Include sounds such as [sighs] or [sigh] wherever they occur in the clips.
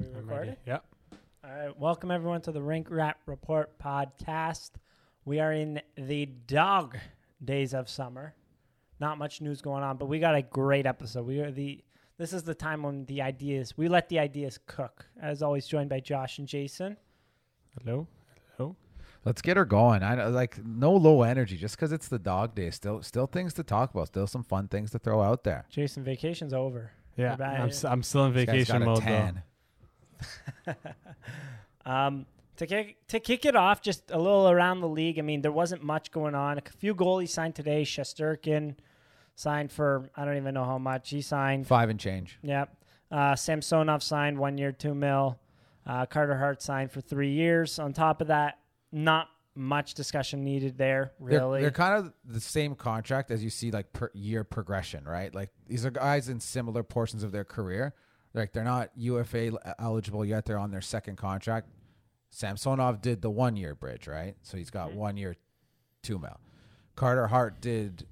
we I'm recording? ready. Yep. All right. Welcome everyone to the Rink Rat Report podcast. We are in the dog days of summer. Not much news going on, but we got a great episode. We are the this is the time when the ideas we let the ideas cook. As always, joined by Josh and Jason. Hello. Hello. Let's get her going. I like no low energy just because it's the dog day. Still, still things to talk about. Still some fun things to throw out there. Jason, vacation's over. Yeah. We're. I'm, s- I'm still in This guy's vacation got a mode tan. [laughs] Um, to kick to kick it off, just a little around the league. I mean, there wasn't much going on. A few goalies signed today. Shesterkin signed for I don't even know how much he signed. Five and change. Yep. Uh, Samsonov signed one year, two mil. Uh, Carter Hart signed for three years. On top of that, not much discussion needed there, They're- really. They're, kind of the same contract as you see like per year progression, right? Like these are guys in similar portions of their career. Like they're not UFA eligible yet. They're on their second contract. Samsonov did the one year bridge, right? So he's got one year, two mil. Carter Hart did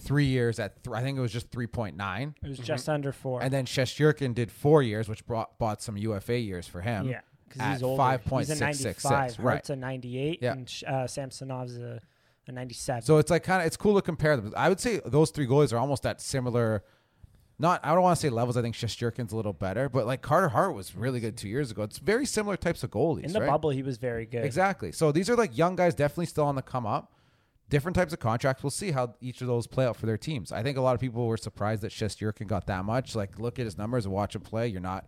three years at th- I think it was just three point nine. it was just under four. And then Shesterkin did four years, which brought bought some UFA years for him. yeah, because he's older. He's a 5.666, 95. right. Hart's a 98, Yeah. and uh, Samsonov's a, a 97. So it's like kind of it's cool to compare them. I would say those three goalies are almost at similar. Not I don't want to say levels. I think Shesterkin's a little better, but like Carter Hart was really good two years ago. It's very similar types of goalies. in the right? bubble, he was very good. Exactly. So these are like young guys, definitely still on the come up. Different types of contracts. We'll see how each of those play out for their teams. I think a lot of people were surprised that Shesterkin got that much. Like, look at his numbers and watch him play. You're not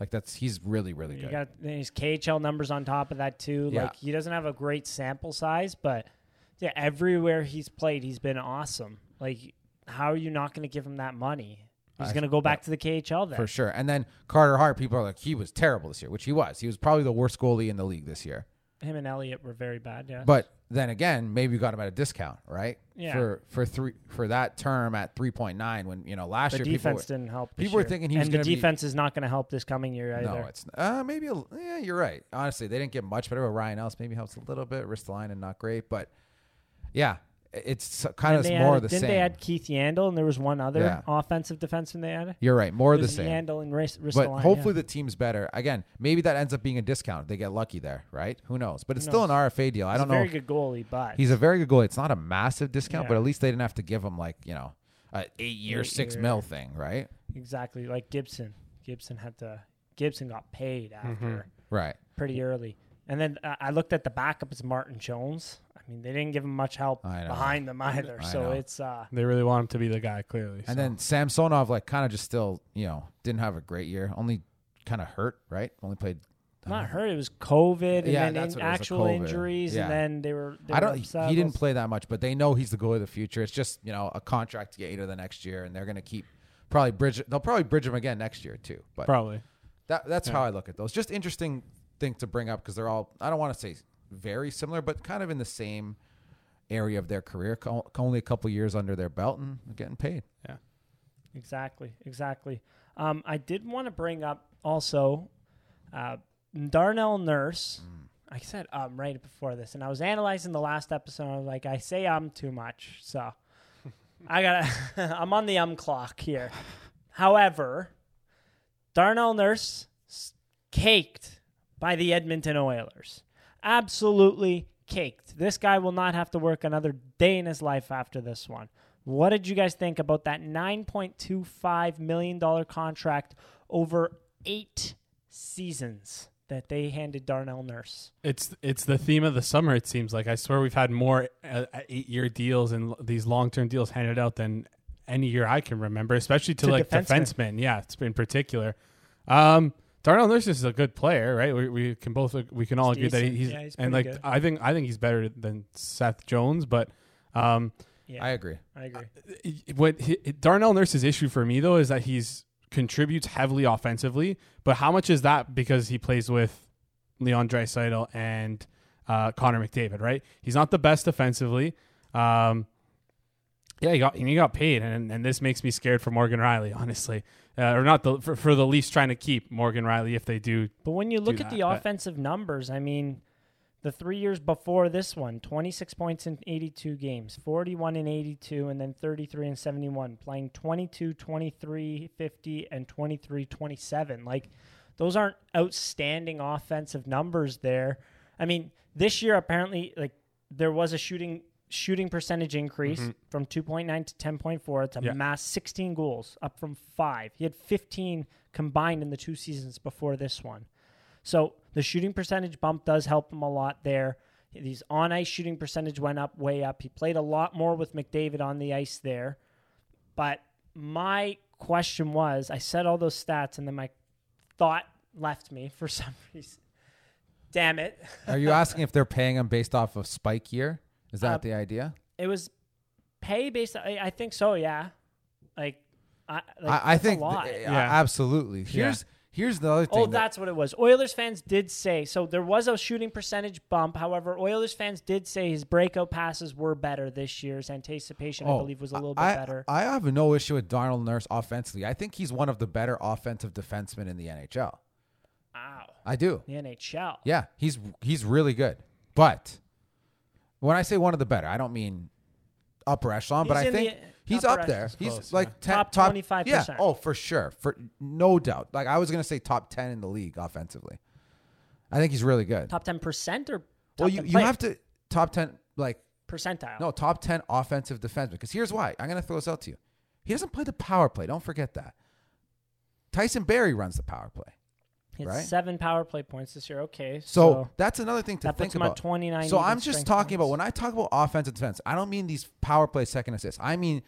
like that's. He's really, really You good. got his KHL numbers on top of that too. Yeah. Like he doesn't have a great sample size, but yeah, everywhere he's played, he's been awesome. Like, how are you not going to give him that money? He's going to go back to the KHL then. for sure. And then Carter Hart, people are like, he was terrible this year, which he was. He was probably the worst goalie in the league this year. Him and Elliott were very bad. Yeah, But then again, maybe you got him at a discount, right? Yeah. For for three for that term at three point nine, when you know last the year defense people didn't help. this people were thinking he was and the gonna be- defense is not going to help this coming year either. no, it's uh maybe a, yeah, you're right. Honestly, they didn't get much better. But Ryan Ellis maybe helps a little bit. Ristolainen not great, but yeah, it's kind of they more added- of the same. didn't they add Keith Yandle and there was one other Yeah. offensive defenseman they added? you're right, more of the same. Yandle and Ris- But Ristolainen, hopefully yeah. the team's better. Again, maybe that ends up being a discount. They get lucky there, right? Who knows? But it's Who still an? RFA deal. I don't a know. very good goalie, but He's a very good goalie. It's not a massive discount, Yeah. but at least they didn't have to give him like you know, a eight year, Eight six year. mil thing, right? exactly like Gibson. Gibson had to. Gibson got paid after. Right. pretty early. And then uh, I looked at the backup. It's Martin Jones. I mean, they didn't give him much help I know. behind them either. I so know. it's uh, They really want him to be the guy, clearly. And so. then Samsonov, like, kind of just still, you know, didn't have a great year. Only kind of hurt, right? Only played. not hurt. It was COVID and Yeah, then that's in what it was, the actual COVID. injuries, Yeah. and then they were. They I were don't. upset. He didn't play that much, but they know he's the goalie of the future. It's just you know a contract to get you to the next year, and they're gonna keep probably bridge. They'll probably bridge him again next year too. But Probably. that that's Yeah. how I look at those. Just interesting thing to bring up because they're all. I don't want to say very similar, but kind of in the same area of their career. Co- Only a couple years under their belt and getting paid. Yeah, exactly, exactly. Um, I did want to bring up also uh, Darnell Nurse. I said um right before this, and I was analyzing the last episode. I was like, I say um too much, so I gotta. [laughs] I'm on the um clock here. However, Darnell Nurse caked by the Edmonton Oilers. Absolutely caked. This guy will not have to work another day in his life after this one. What did you guys think about that $9.25 million contract over eight seasons that they handed Darnell Nurse? It's it's the theme of the summer. It seems like I swear we've had more uh, eight year deals and these long term deals handed out than any year I can remember, especially to, To like defensemen. defensemen. Yeah, it's in particular. Um, Darnell Nurse is a good player, right? We, we can both we can all He's agree that he's, Yeah, he's and like good. I think I think he's better than Seth Jones, but um, Yeah, I agree. I agree. what he, Darnell Nurse's issue for me though is that he's contributes heavily offensively, but how much is that because he plays with Leon Draisaitl and uh, Connor McDavid, right? He's not the best defensively. Um, yeah, he got he got paid, and and this makes me scared for Morgan Rielly, honestly, uh, or not the for, for the Leafs trying to keep Morgan Rielly if they do. But when you look at that, the offensive numbers, I mean, the three years before this one 26 points in 82 games, 41 in 82, and then 33 and 71, playing 22, 23, 50, and 23, 27. Like, those aren't outstanding offensive numbers there. I mean, this year apparently like there was a shooting shooting percentage increase mm-hmm. from 2.9 to 10.4. It's a Yeah. mass 16 goals up from 5. He had 15 combined in the two seasons before this one. So the shooting percentage bump does help him a lot there. These on ice shooting percentage went up way up. He played a lot more with McDavid on the ice there. But my question was I said all those stats and then my thought left me for [laughs] some reason. Damn it. Are you asking if they're paying him based off of spike year? Is that Uh, the idea? It was pay based I, I think so, yeah. Like I like, I, I that's a think lot. th- Yeah. absolutely. Here's here's the other thing. Oh, that- that's what it was. Oilers fans did say so. There was a shooting percentage bump. However, Oilers fans did say his breakout passes were better this year. His anticipation, I Oh, believe, was a little bit I, better. I have no issue with Darnell Nurse offensively. I think he's one of the better offensive defensemen in the NHL. Wow, I do. the NHL. Yeah, he's he's really good. But when I say one of the better, I don't mean upper echelon, but He's I in the think he's upper up there. echelon. He's Close, like yeah. 10, Top top 25%. Yeah, oh for sure, for no doubt. Like I was gonna say top ten in the league offensively. I think he's really good. Top ten percent or top well, you 10 you player? have to top ten like percentile. no top ten offensive defenseman. Because here's why I'm gonna throw this out to you. He doesn't play the power play. Don't forget that. Tyson Barrie runs the power play. He had right? seven power play points this year. Okay, So, so, that's another thing to that think puts about. 29 So I'm just talking about when I talk about offensive defense, I don't mean these power play second assists. I mean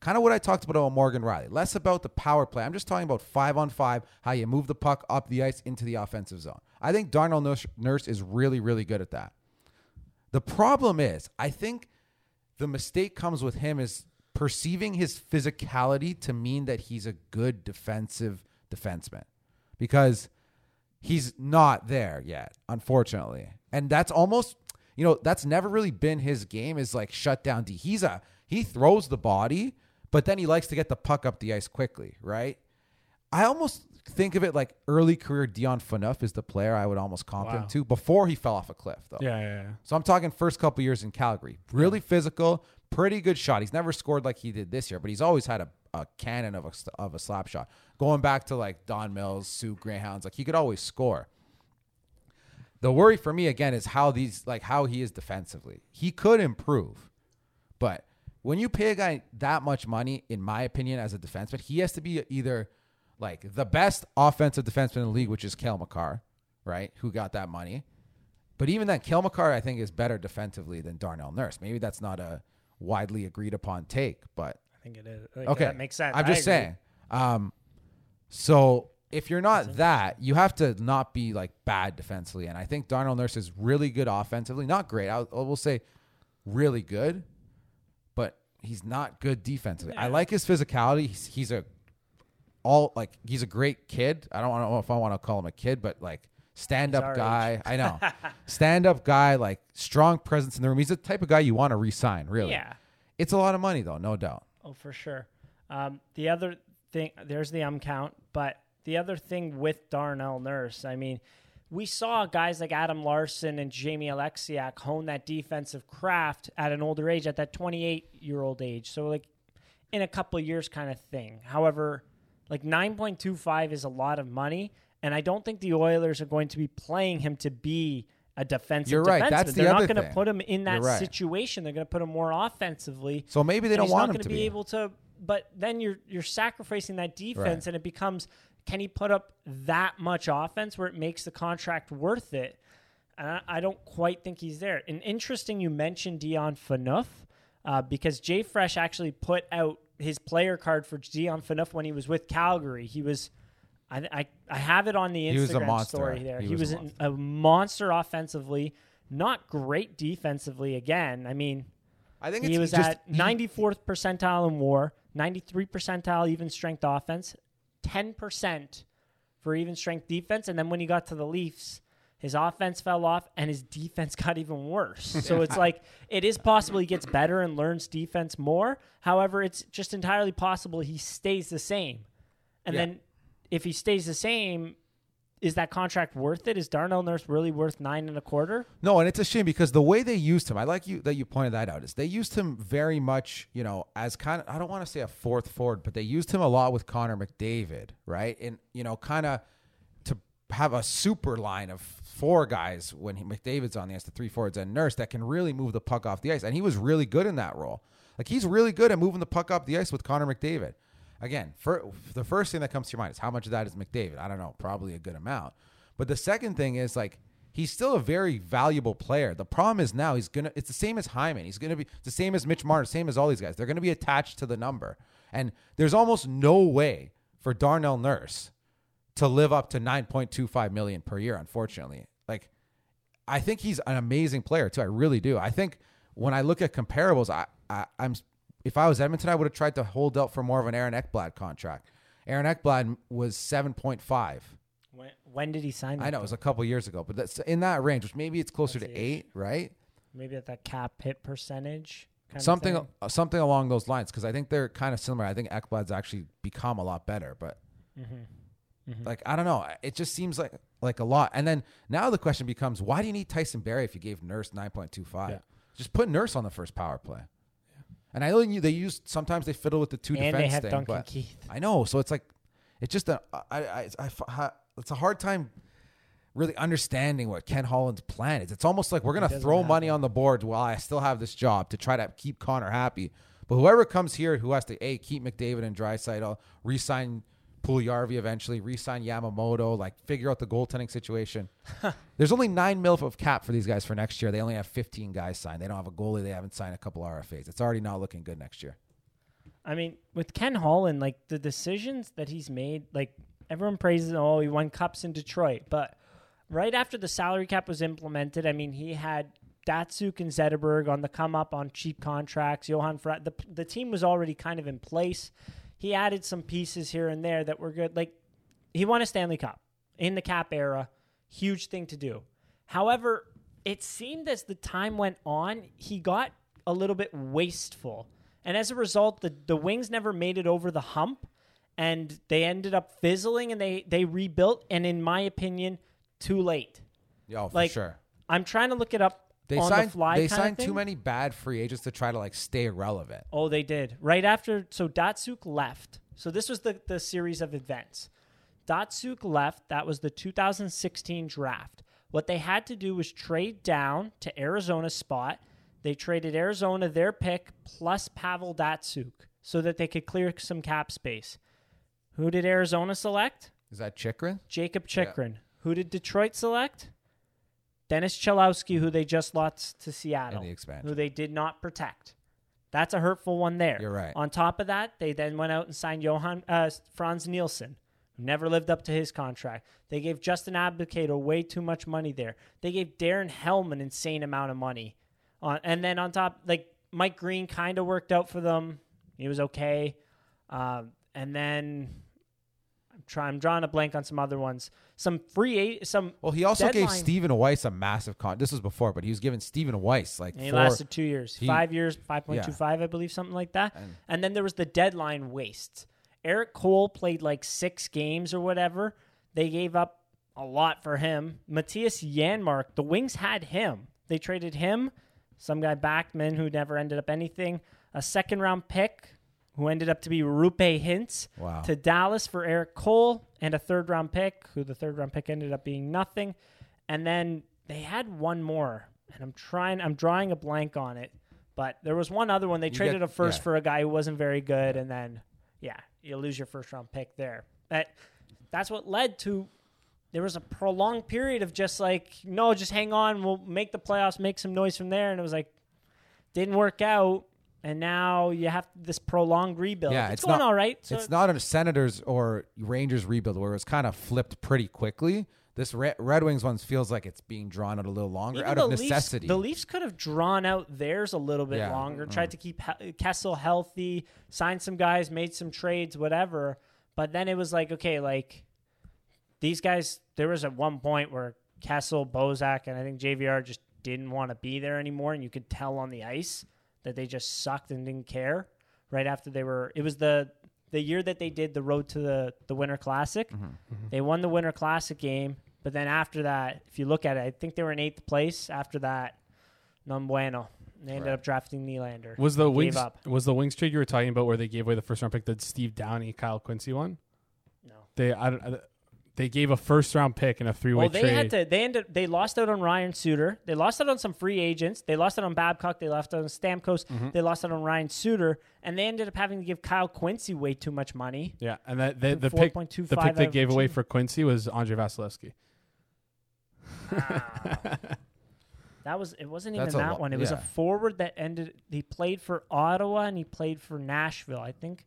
kind of what I talked about about Morgan Rielly. Less about the power play. I'm just talking about five on five, how you move the puck up the ice into the offensive zone. I think Darnell Nurse, Nurse is really, really good at that. The problem is, I think the mistake comes with him is perceiving his physicality to mean that he's a good defensive defenseman because he's not there yet, unfortunately. And that's almost, you know, that's never really been his game is like shut down D. He's a, he throws the body, but then he likes to get the puck up the ice quickly, right? I almost think of it like early career Dion Phaneuf is the player I would almost comp him to before he fell off a cliff, though. Yeah, yeah, yeah. So I'm talking first couple years in Calgary. Really physical, pretty good shot. He's never scored like he did this year, but he's always had a, a cannon of a, of a slap shot. Going back to like Don Mills, Soo Greyhounds, like he could always score. The worry for me again is how these like how he is defensively. He could improve, but when you pay a guy that much money, in my opinion, as a defenseman, he has to be either like the best offensive defenseman in the league, which is Cale Makar, right? Who got that money. But even then, Cale Makar, I think, is better defensively than Darnell Nurse. Maybe that's not a widely agreed upon take, but I think it is. Like, okay, that makes sense. I'm just saying. Um, so if you're not that, you have to not be like bad defensively. And I think Darnell Nurse is really good offensively. Not great. I, will say really good, but he's not good defensively. I like his physicality. He's, he's a all like he's a great kid. I don't, know if I want to call him a kid, but like stand up guy. I know. [laughs] stand up guy, like strong presence in the room. He's the type of guy you want to re-sign, really. Yeah. It's a lot of money though, no doubt. Oh, for sure. Um, the other thing, there's the um count, but the other thing with Darnell Nurse, I mean, we saw guys like Adam Larsson and Jamie Oleksiak hone that defensive craft at an older age, at that 28 year old age. So, like, in a couple years kind of thing. However, like 9.25 is a lot of money, and I don't think the Oilers are going to be playing him to be a defensive You're right. defenseman. That's the They're not other going to thing. put him in that You're right. situation. They're going to put him more offensively. So maybe they And don't he's want not him gonna to be, be. able to. But then you're you're sacrificing that defense, Right. and it becomes can he put up that much offense where it makes the contract worth it? And I, I don't quite think he's there. And interesting, you mentioned Dion Phaneuf uh, because JFresh actually put out his player card for Dion Phaneuf when he was with Calgary. He was. I, I, I have it on the Instagram He was a monster. story there. He He, was was, a an- a monster offensively, not great defensively. Again, I mean, I think he it's was just, at 94th percentile in war, 93 percentile even strength offense, 10% for even strength defense. And then when he got to the Leafs, his offense fell off and his defense [laughs] got even worse. So it's like it is possible he gets better and learns defense more. However, it's just entirely possible he stays the same. And Yeah. then if he stays the same, is that contract worth it? Is Darnell Nurse really worth nine and a quarter? No, and it's a shame because the way they used him, I like you that you pointed that out, is they used him very much, you know, as kind of I don't want to say a fourth forward, but they used him a lot with Connor McDavid, right? And you know, kind of to have a super line of four guys when he, McDavid's on the ice, the three forwards and Nurse that can really move the puck off the ice, and he was really good in that role. Like he's really good at moving the puck up the ice with Connor McDavid. Again, for, the first thing that comes to your mind is how much of that is McDavid. I don't know, probably a good amount. But the second thing is like he's still a very valuable player. The problem is now he's gonna. It's the same as Hyman. He's gonna be the same as Mitch Marner, same as all these guys. They're gonna be attached to the number, and there's almost no way for Darnell Nurse to live up to 9.25 million per year. Unfortunately, like I think he's an amazing player too. I really do. I think when I look at comparables, I, I I'm if I was Edmonton, I would have tried to hold out for more of an Aaron Ekblad contract. Aaron Ekblad was 7.5. When, when did he sign? I know it was a couple years ago, but that's in that range, which maybe it's closer That's to the eight, right? maybe at that cap hit percentage. Kind something Of something along those lines because I think they're kind of similar. I think Ekblad's actually become a lot better, but Mm-hmm. like I don't know, it just seems like like a lot. And then now the question becomes, why do you need Tyson Barrie if you gave Nurse nine point two five? Just put Nurse on the first power play. And I know they use sometimes they fiddle with the two and defense they have thing, Duncan but Keith. I know. So it's like, it's just a, I, I, I, it's a hard time really understanding what Ken Holland's plan is. It's almost like we're going to throw have money on the board while I still have this job to try to keep Connor happy. But whoever comes here who has to, A, keep McDavid and Draisaitl, re-sign Puljujärvi eventually, re-sign Yamamoto, like figure out the goaltending situation. [laughs] There's only nine mil of cap for these guys for next year. They only have 15 guys signed. They don't have a goalie. They haven't signed a couple RFAs. It's already not looking good next year. I mean, with Ken Holland, like the decisions that he's made, like everyone praises, oh, he won cups in Detroit, but right after the salary cap was implemented, I mean, he had Datsyuk and Zetterberg on the come up on cheap contracts. Johan, Fra- the the team was already kind of in place. He added some pieces here and there that were good. Like he won a Stanley Cup in the cap era, huge thing to do. However, it seemed as the time went on, he got a little bit wasteful. And as a result, the, the Wings never made it over the hump and they ended up fizzling and they, they rebuilt. And in my opinion, too late. Yeah, oh, for Like, sure. I'm trying to look it up They on signed the fly. they signed too many bad free agents to try to like stay relevant. Oh, they did. Right after, so Datsyuk left. So this was the, the series of events. Datsyuk left. That was the 2016 draft. What they had to do was trade down to Arizona's spot. They traded Arizona their pick plus Pavel Datsyuk so that they could clear some cap space. Who did Arizona select? Is that Chychrun? Jacob Yeah. Chychrun. Who did Detroit select? Dennis Cholowski, who they just lost to Seattle, the expansion. who they did not protect. That's a hurtful one there. You're right. On top of that, they then went out and signed Johan uh, Frans Nielsen, who never lived up to his contract. They gave Justin Abdelkader way too much money there. They gave Darren Helm an insane amount of money. On and then on top, like Mike Green kind of worked out for them. He was okay. Um, and then I'm. I'm drawing a blank on some other ones. Some free some. Well, he also gave Stephen Weiss a massive con. This was before, but he was giving Stephen Weiss like And he four. lasted two years, he- five years, five point two five, I believe, something like that. And- And, then there was the deadline waste. Erik Cole played like six games or whatever. They gave up a lot for him. Mattias Janmark, the Wings had him. They traded him, some guy Backman who never ended up anything, a second round pick who ended up to be Roope Hintz Wow. to Dallas for Erik Cole and a third round pick, who the third round pick ended up being nothing. And then they had one more, and I'm trying, I'm drawing a blank on it. But there was one other one. They You traded get- a first yeah. for a guy who wasn't very good, and then yeah, you lose your first round pick there. That that's what led to there was a prolonged period of just like no, just hang on, we'll make the playoffs, make some noise from there, and it was like didn't work out, and now you have this prolonged rebuild. Yeah, it's, it's going not- all right. So it's not a Senators or Rangers rebuild where it was kind of flipped pretty quickly. This Re- Red Wings one feels like it's being drawn out a little longer out of the Leafs- necessity. the Leafs could have drawn out theirs a little bit Yeah. longer, Mm. tried to keep Kessel healthy, signed some guys, made some trades, whatever. But then it was like, okay, like these guys. There was at one point where Kessel, Bozak, and I think JVR just didn't want to be there anymore, and you could tell on the ice that they just sucked and didn't care. Right after they were, it was the the year that they did the road to the the Winter Classic. Mm-hmm. Mm-hmm. They won the Winter Classic game, but then after that, if you look at it, I think they were in eighth place. After that, non bueno. They ended Right. up drafting Nylander. Was the wings up. was the wings trade you were talking about where they gave away the first round pick that Steve Downey Kyle Quincey one? No. They I don't I, they gave a first round pick in a three way Well, they trade. had to. They ended. They lost out on Ryan Suter. They lost out on some free agents. They lost out on Babcock. They lost out on Stamkos. Mm-hmm. They lost out on Ryan Suter, and they ended up having to give Kyle Quincey way too much money. yeah, and that the, think the pick 4.25 the pick they gave away for Quincey was Andrei Vasilevskiy. [laughs] That was. It wasn't even That's a that lot, one. It was a forward that ended. He played for Ottawa and he played for Nashville. I think.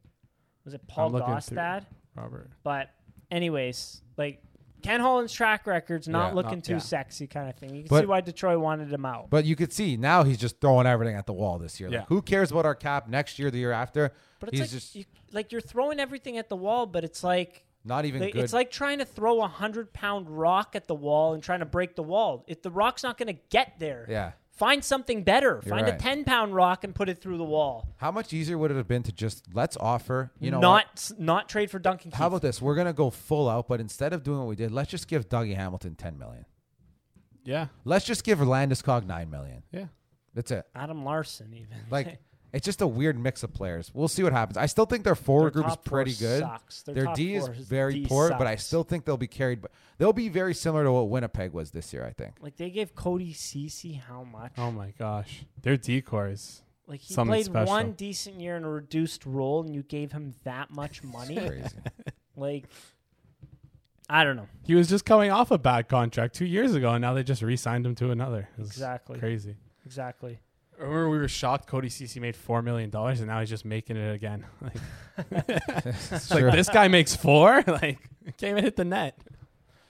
Was it Paul I'm looking through- Gostad? Robert. But anyways, like Ken Holland's track record's not Yeah, looking not- too yeah. sexy kind of thing. You can But- see why Detroit wanted him out. But you could see now he's just throwing everything at the wall this year. Like, Yeah. who cares about our cap next year, the year after? But it's he's like just you, like you're throwing everything at the wall, but it's like, not even like good. it's like trying to throw a hundred pound rock at the wall and trying to break the wall. If the rock's not going to get there, yeah. Find something better. You're find a ten pound rock and put it through the wall. How much easier would it have been to just let's offer? You know, not what? not trade for Duncan. How Keith. about this? We're gonna go full out, but instead of doing what we did, let's just give Dougie Hamilton ten million. Yeah, Let's just give Landeskog nine million. yeah. That's it. Adam Larsson? Even Like [laughs] it's just a weird mix of players. We'll see what happens. I still think their forward Their group is pretty good. Their Their D is very D poor, but I still think they'll be carried. But they'll be very similar to what Winnipeg was this year. I think. like they gave Cody Ceci how much? Oh my gosh, their decors. Like he Something played special. one decent year in a reduced role, and you gave him that much [laughs] money. Crazy. [laughs] like, I don't know He was just coming off a bad contract two years ago, and now they just re-signed him to another. It exactly. crazy. Exactly. Remember, we were shocked. Cody Ceci made four million dollars, and now he's just making it again. [laughs] Like, it's like this guy makes four. [laughs] Like, can't even hit the net.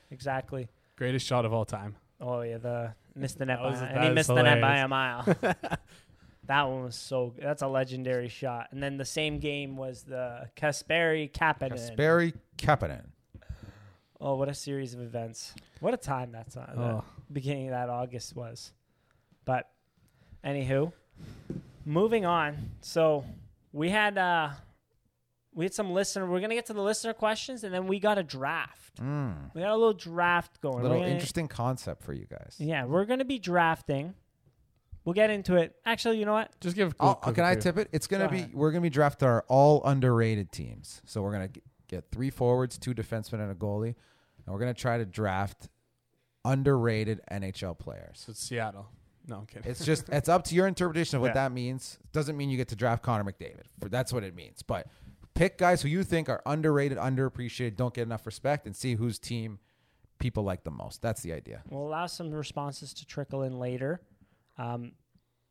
Exactly. Greatest shot of all time. Oh yeah, the missed the net That was- by, and he is missed the net by a mile. [laughs] that one was so. That's a legendary shot. And then the same game was the Kasperi Kapanen. Kasperi Kapanen. Oh, what a series of events! What a time that's on. The Oh. beginning of that August was. But, anywho, moving on. So we had uh we had some listener. We're gonna get to the listener questions, and then we got a draft. Mm. We got a little draft going. We're Little gonna- interesting concept for you guys. Yeah, we're gonna be drafting. We'll get into it. Actually, you know what? Just give. a I'll- quick- can I tip it? It's gonna Go be ahead. we're gonna be drafting our all underrated teams. So we're gonna g- get three forwards, two defensemen, and a goalie, and we're gonna try to draft underrated NHL players. So it's Seattle. No, I'm kidding. It's just it's up to your interpretation of what [laughs] Yeah. that means. Doesn't mean you get to draft Connor McDavid. For that's what it means. But pick guys who you think are underrated, underappreciated, don't get enough respect, and see whose team people like the most. That's the idea. We'll allow some responses to trickle in later. Um,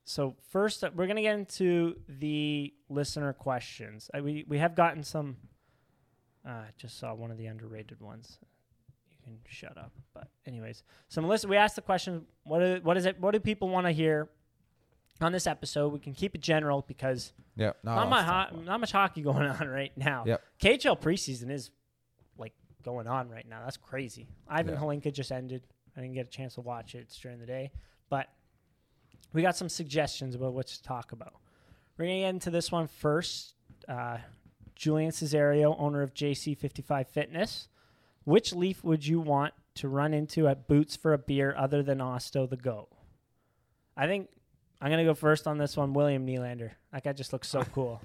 so first, uh, we're gonna get into the listener questions. Uh, we we have gotten some. Uh, I just saw one of the underrated ones. Can shut up. But anyways, so Melissa, We asked the question: What is, what is it? What do people want to hear on this episode? We can keep it general because Yeah, not, not much, ho- not much hockey [laughs] going on right now. Yep. KHL preseason is like going on right now. That's crazy. Ivan Yeah. Hlinka just ended. I didn't get a chance to watch it. It's during the day, but we got some suggestions about what to talk about. We're gonna get into this one first. Uh, Julian Cesario, owner of JC55 Fitness. Which Leaf would you want to run into at Boots for a beer other than Osto the Goat? I think I'm gonna go first on this one. William Nylander. That guy just looks so [laughs] cool.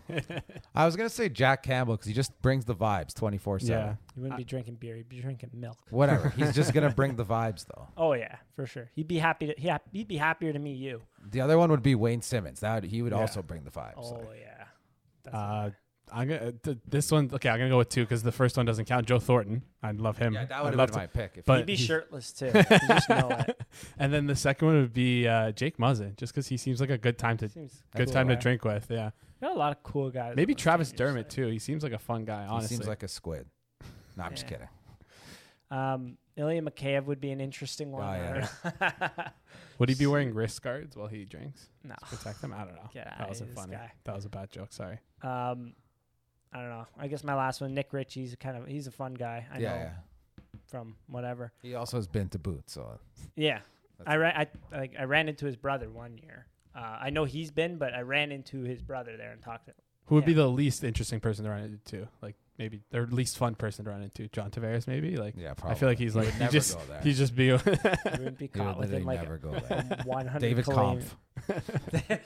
I was gonna say Jack Campbell because he just brings the vibes 24 seven. Yeah. seven. He wouldn't be drinking beer. He'd be drinking milk. Whatever. He's just gonna [laughs] bring the vibes though. Oh yeah, for sure. He'd be happy to. He, he'd be happier to meet you. The other one would be Wayne Simmonds. That would, he would Yeah. also bring the vibes. Oh so. yeah. That's Uh, I'm gonna th- this one. Okay, I'm gonna go with two because the first one doesn't count. Joe Thornton. I'd love him. Yeah, that I'd would have been to- my pick. If but- he'd be shirtless too. [laughs] Just know it. [laughs] And then the second one would be uh, Jake Muzzin, just because he seems like a good time to Seems good cool time to drink with. Yeah, Got a lot of cool guys. maybe Travis senior Dermott too. He seems like a fun guy. Honestly, he seems like a squid. No, I'm just kidding. Um, Ilya Mikheyev would be an interesting one. Oh, yeah. [laughs] would he be wearing wrist guards while he drinks no. to protect him? I don't know. Get that wasn't funny. guy. That was a bad joke. Sorry. Um, I don't know. I guess my last one, Nick Ritchie's kind of he's a fun guy. I yeah, know yeah. from whatever. He also has been to boot, so Yeah, I ran. I like I ran into his brother one year. Uh, I know he's been, but I ran into his brother there and talked to him. Who would be the least interesting person to run into? Like maybe their least fun person to run into? John Tavares, maybe. Like yeah, probably. I feel like he's He like would he just go there. he just be [laughs] [laughs] He wouldn't be He would caught literally within like never go [laughs] there. 100 David kilometer- Kampf.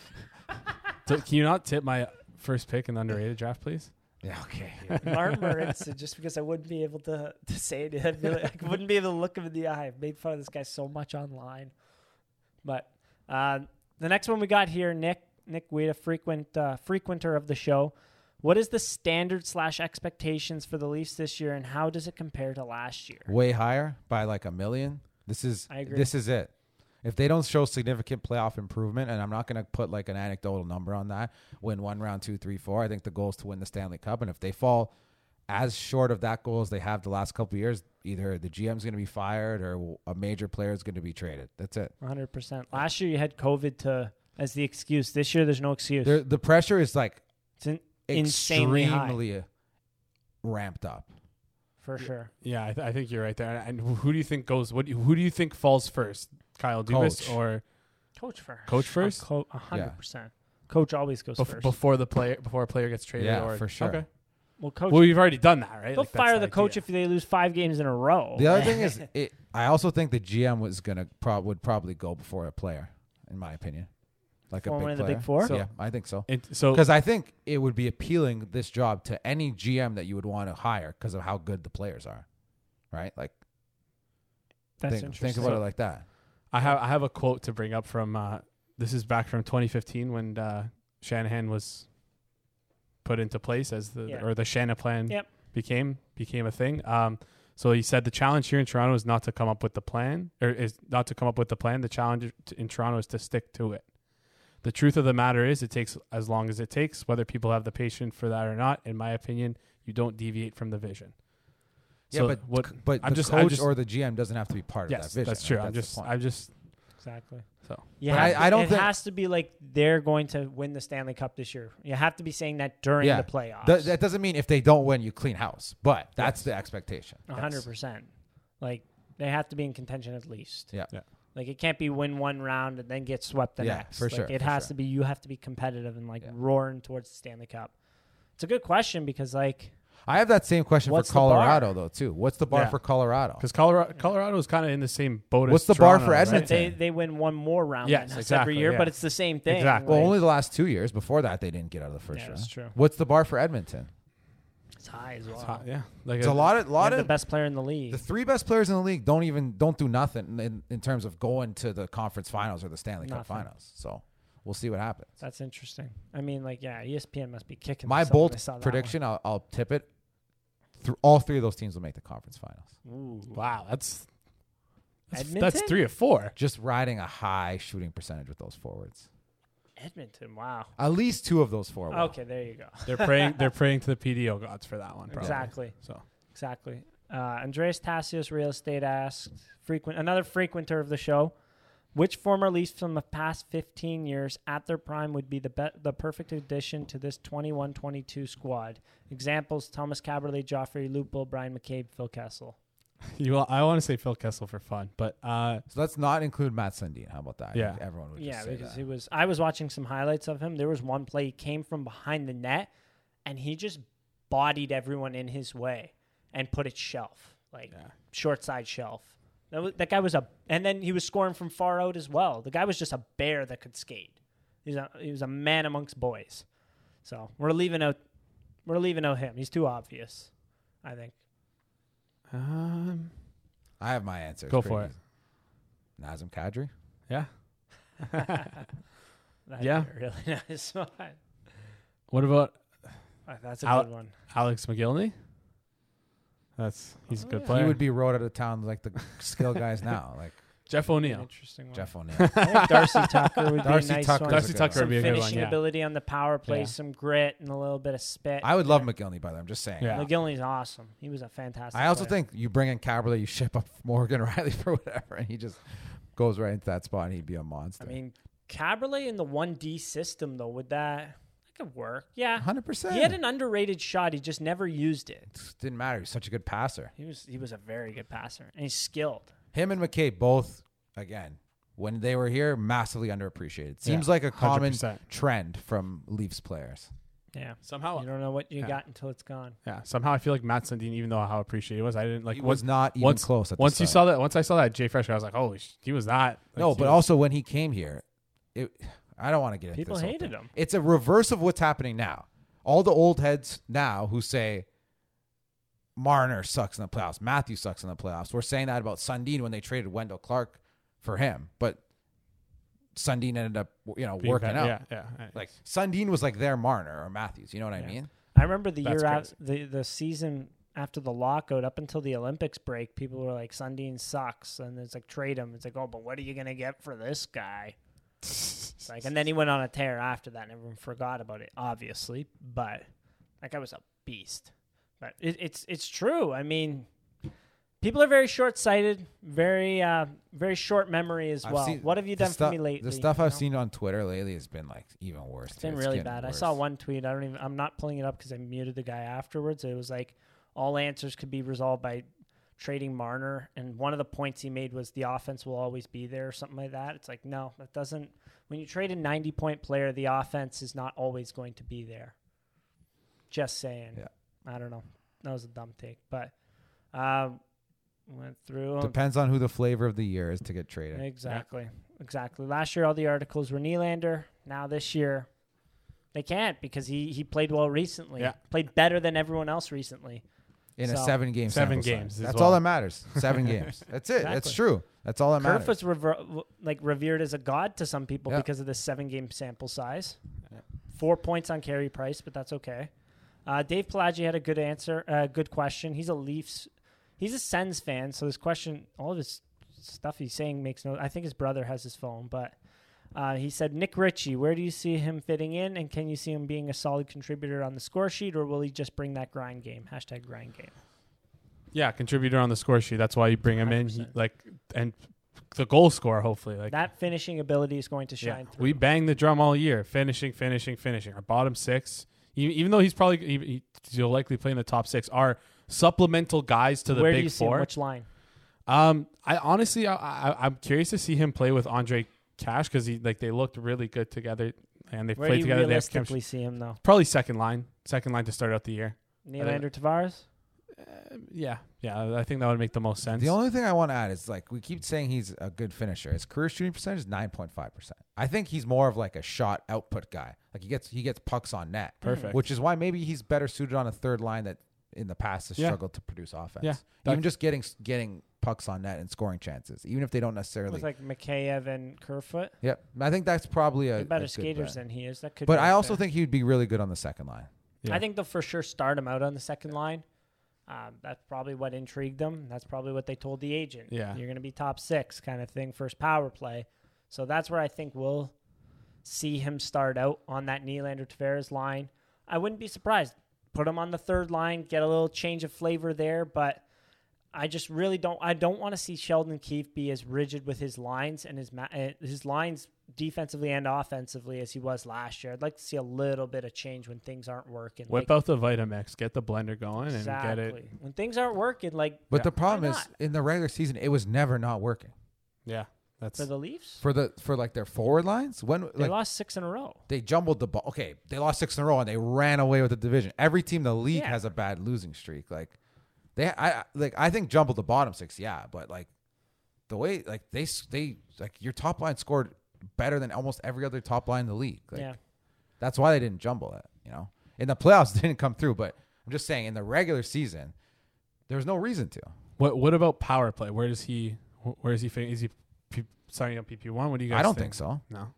So can you not tip my first pick in the underrated draft, please? Yeah, okay. [laughs] Martin Marincin, just because I wouldn't be able to, to say it. [laughs] Like- I wouldn't be able to look him in the eye. I've made fun of this guy so much online. But uh, the next one we got here, Nick Nick Weed, a frequent uh, frequenter of the show. What is the standard slash expectations for the Leafs this year, and how does it compare to last year? Way higher by like a million. This is I agree. this is it. If they don't show significant playoff improvement, and I'm not going to put like an anecdotal number on that, win one round, two, three, four. I think the goal is to win the Stanley Cup, and if they fall as short of that goal as they have the last couple of years, either the GM's going to be fired or a major player is going to be traded. That's it. 100%. Last year you had COVID to as the excuse. This year there's no excuse. There, the pressure is like it's in, insanely high extremely ramped up. For sure. Yeah, I, th- I think you're right there. And who- who do you think goes? What? do you- Who do you think falls first? Kyle Dubas Coach. or Coach first. Coach first? A co- hundred percent. Coach always goes bef- first. before the player before a player gets traded? Yeah, or, for sure. Okay. well, coach. Well, we've already done that, right? they'll Like, that's fire the coach idea. if they lose five games in a row. The other thing is, [laughs] it, I also think the GM was gonna prob- would probably go before a player, in my opinion, like a big one of the player. big four? So- yeah, I think so. And so Because I think it would be appealing this job to any GM that you would want to hire because of how good the players are, right? Like That's think, interesting. think about it like that. I have I have a quote to bring up from uh, this is back from 2015 when uh, Shanahan was put into place as the Yeah. or the Shanahan plan Yep. became became a thing. Um, so he said the challenge here in Toronto is not to come up with the plan or is not to come up with the plan. The challenge in Toronto is to stick to it. The truth of the matter is, it takes as long as it takes, whether people have the patience for that or not. In my opinion, you don't deviate from the vision. Yeah, So but what? but I'm the just- I'm just- or the GM doesn't have to be part of that vision. that's Like, true. I'm the just. I'm just exactly. so yeah I- I don't It think- has to be like they're going to win the Stanley Cup this year. You have to be saying that during Yeah. the playoffs. Th- that doesn't mean if they don't win, you clean house. But that's Yes. the expectation. A hundred percent. Like they have to be in contention at least. Yeah. Yeah. Like it can't be win one round and then get swept the Yeah, next. for like sure, It for has sure. to be. You have to be competitive and like Yeah. roaring towards the Stanley Cup. It's a good question because like I have that same question for? Colorado though too. What's the bar Yeah. for Colorado? because Colorado Colorado is kind of in the same boat. What's as the bar Toronto, for right? Edmonton? they they win one more round Yes, than exactly, every year, yeah. but it's the same thing. Exactly. Well, Like, only the last two years. Before that, they didn't get out of the first yeah, round. that's true. What's the bar for Edmonton? It's high as well. It's hot, yeah, like It's a lot of lot of the best player in the league. the three best players in the league don't even don't do nothing in, in terms of going to the conference finals or the Stanley Cup finals. So we'll see what happens. That's interesting. I mean, like, yeah, ESPN must be kicking. My bold they saw that prediction, I'll, I'll tip it. Th- all three of those teams will make the conference finals. Ooh. Wow, that's that's, that's three or four. Just riding a high shooting percentage with those forwards. Edmonton. Wow. At least two of those four. will. Okay, there you go. [laughs] They're praying. They're [laughs] praying to the PDO gods for that one. Probably. Exactly. So Exactly. Uh, Andreas Tassius, real estate asked, frequent another frequenter of the show, which former Leafs from the past 15 years at their prime would be the be- the perfect addition to this 21-22 squad? Examples: Thomas Kaberle, Joffrey Lupul, Bryan McCabe, Phil Kessel. [laughs] you. Will, I want to say Phil Kessel for fun, but uh, So let's not include Mats Sundin. How about that? Yeah. think everyone would Yeah, just say because that. he was. I was watching some highlights of him. There was one play he came from behind the net, and he just bodied everyone in his way and put it shelf, like yeah. short side shelf. That, was, that guy was a, and then he was scoring from far out as well. The guy was just a bear that could skate. He's a he was a man amongst boys. So we're leaving out, we're leaving out him. He's too obvious. I think. Um, I have my answer. Go pretty for it. easy. Nazem Kadri. yeah. [laughs] That'd Yeah. be a really [laughs] nice one. What about Uh, That's a Al- good one. Alex Mogilny? That's he's a Oh, good yeah. player. He would be rode out of town like the [laughs] skill guys now, like Jeff An O'Neill. interesting one. Jeff O'Neill. [laughs] I think Darcy Tucker would [laughs] Darcy be a nice Tucker one. Darcy Tucker one. would be a some good one. finishing Yeah. ability on the power play, Yeah. some grit, and a little bit of spit. I would love Mogilny, by the way. I'm just saying. Yeah. Mogilny's awesome. He was a fantastic. I also player. think you bring in Kaberle, you ship up [laughs] Morgan Rielly for whatever, and he just goes right into that spot, and he'd be a monster. I mean, Kaberle in the one D system though, would that that could work? Yeah, 100. percent he had an underrated shot. He just never used it. Didn't matter. He's such a good passer. He was he was a very good passer, and he's skilled. Him and McKay both, again, when they were here, massively underappreciated. Seems Yeah, like a common 100%. trend from Leafs players. Yeah, Somehow, you don't know what you Yeah. got until it's gone. yeah. Somehow, I feel like Mats Sundin, even though how appreciated he was, I didn't like. he once was not even once- close. At the once you start. saw that, once I saw that JFresh, I was like, holy, sh- he was that. Like, no, he but was- also when he came here, it. [sighs] I don't want to get into People this whole hated thing. him. It's a reverse of what's happening now. all the old heads now who say Marner sucks in the playoffs, Matthew sucks in the playoffs. We're saying that about Sundin when they traded Wendell Clark for him, but Sundin ended up you know Being working better. out. Yeah, yeah. Like Sundin was like their Marner or Matthews. You know what I mean? I remember the That's year out the the season after the lockout up until the Olympics break, people were like Sundin sucks, and it's like trade him. It's like, oh, but what are you gonna get for this guy? It's [laughs] like, and then he went on a tear after that, and everyone forgot about it, obviously. But that guy was a beast. But it, it's it's true. I mean, people are very short sighted, very uh, very short memory as I've well. seen- what have you the done for me lately? The stuff you I've know? seen on Twitter lately has been like even worse. It's been really bad. I saw one tweet. I don't even. I'm not pulling it up because I muted the guy afterwards. It was like all answers could be resolved by trading Marner, and one of the points he made was the offense will always be there or something like that. It's like no, that doesn't. When you trade a 90 point player, the offense is not always going to be there. Just saying. Yeah. I don't know. That was a dumb take, but um, went through. Depends on who the flavor of the year is to get traded. Exactly. Exactly. Last year, all the articles were Nylander. Now this year, they can't because he, he played well recently. Yeah. Played better than everyone else recently. in a So- seven game Seven sample games size. That's well. all that matters. Seven [laughs] games. That's it. That's Exactly. true. That's all that Kerf matters. was rever- like revered as a god to some people Yeah. because of this seven game sample size. Yeah. Four points on Carey Price, but that's okay. Uh, Dave Pelagi had a good answer, uh, good question. He's a Leafs, he's a Sens fan, so this question, all of his stuff he's saying makes no. I think his brother has his phone, but uh, he said Nick Ritchie, where do you see him fitting in, and can you see him being a solid contributor on the score sheet, or will he just bring that grind game? Hashtag grind game. Yeah, contributor on the score sheet. That's why you bring him in. He, like and the goal score, hopefully. Like that finishing ability is going to yeah. shine through. we bang the drum all year, finishing, finishing, finishing. Our bottom six, even though he's probably he, he'll likely play in the top six, are supplemental guys to the where do big you see four. Which line? Um, I honestly, I, I, I'm curious to see him play with Andre Cash because he like they looked really good together and they Where played do you together. They have realistically see him though? Probably second line, second line to start out the year. Nylander Tavares. Uh, yeah, yeah, I think that would make the most sense. The only thing I want to add is like we keep saying he's a good finisher. His career shooting percentage is nine point five percent. I think he's more of like a shot output guy. Like he gets he gets pucks on net. Perfect. Which is why maybe he's better suited on a third line that in the past has Yeah. struggled to produce offense. Yeah. Even just getting getting pucks on net and scoring chances, even if they don't necessarily. With like Mikheyev and Kerfoot. yep. I think that's probably a, They're better good skaters bet. than he is. That could. But be I also unfair. think he would be really good on the second line. Yeah. I think they'll for sure start him out on the second line. Um, that's probably what intrigued them. That's probably what they told the agent. Yeah. you're going to be top six kind of thing, first power play. So that's where I think we'll see him start out on that Nylander Tavares line. I wouldn't be surprised. Put him on the third line, get a little change of flavor there, but I just really don't. I don't want to see Sheldon Keefe be as rigid with his lines and his ma- uh, his lines defensively and offensively as he was last year. I'd like to see a little bit of change when things aren't working. whip Like, out the Vitamix, get the blender going, and get it. When things aren't working, like But Yeah. the problem is in the regular season, it was never not working Yeah, that's for the Leafs, for the for like their forward lines. When they like lost six in a row. they jumbled the ball. Okay, they lost six in a row and they ran away with the division. Every team in the league Yeah. has a bad losing streak. Like they, I like I think jumbled the bottom six, yeah, but like the way like they s- they like your top line scored better than almost every other top line in the league. Like, yeah, that's why they didn't jumble it. You know, in the playoffs it [laughs] didn't come through, but I'm just saying in the regular season there was no reason to. what. What about power play? Where does he? Where is he? fit- Is he P, starting on PP one? What do you guys? I don't think so. No.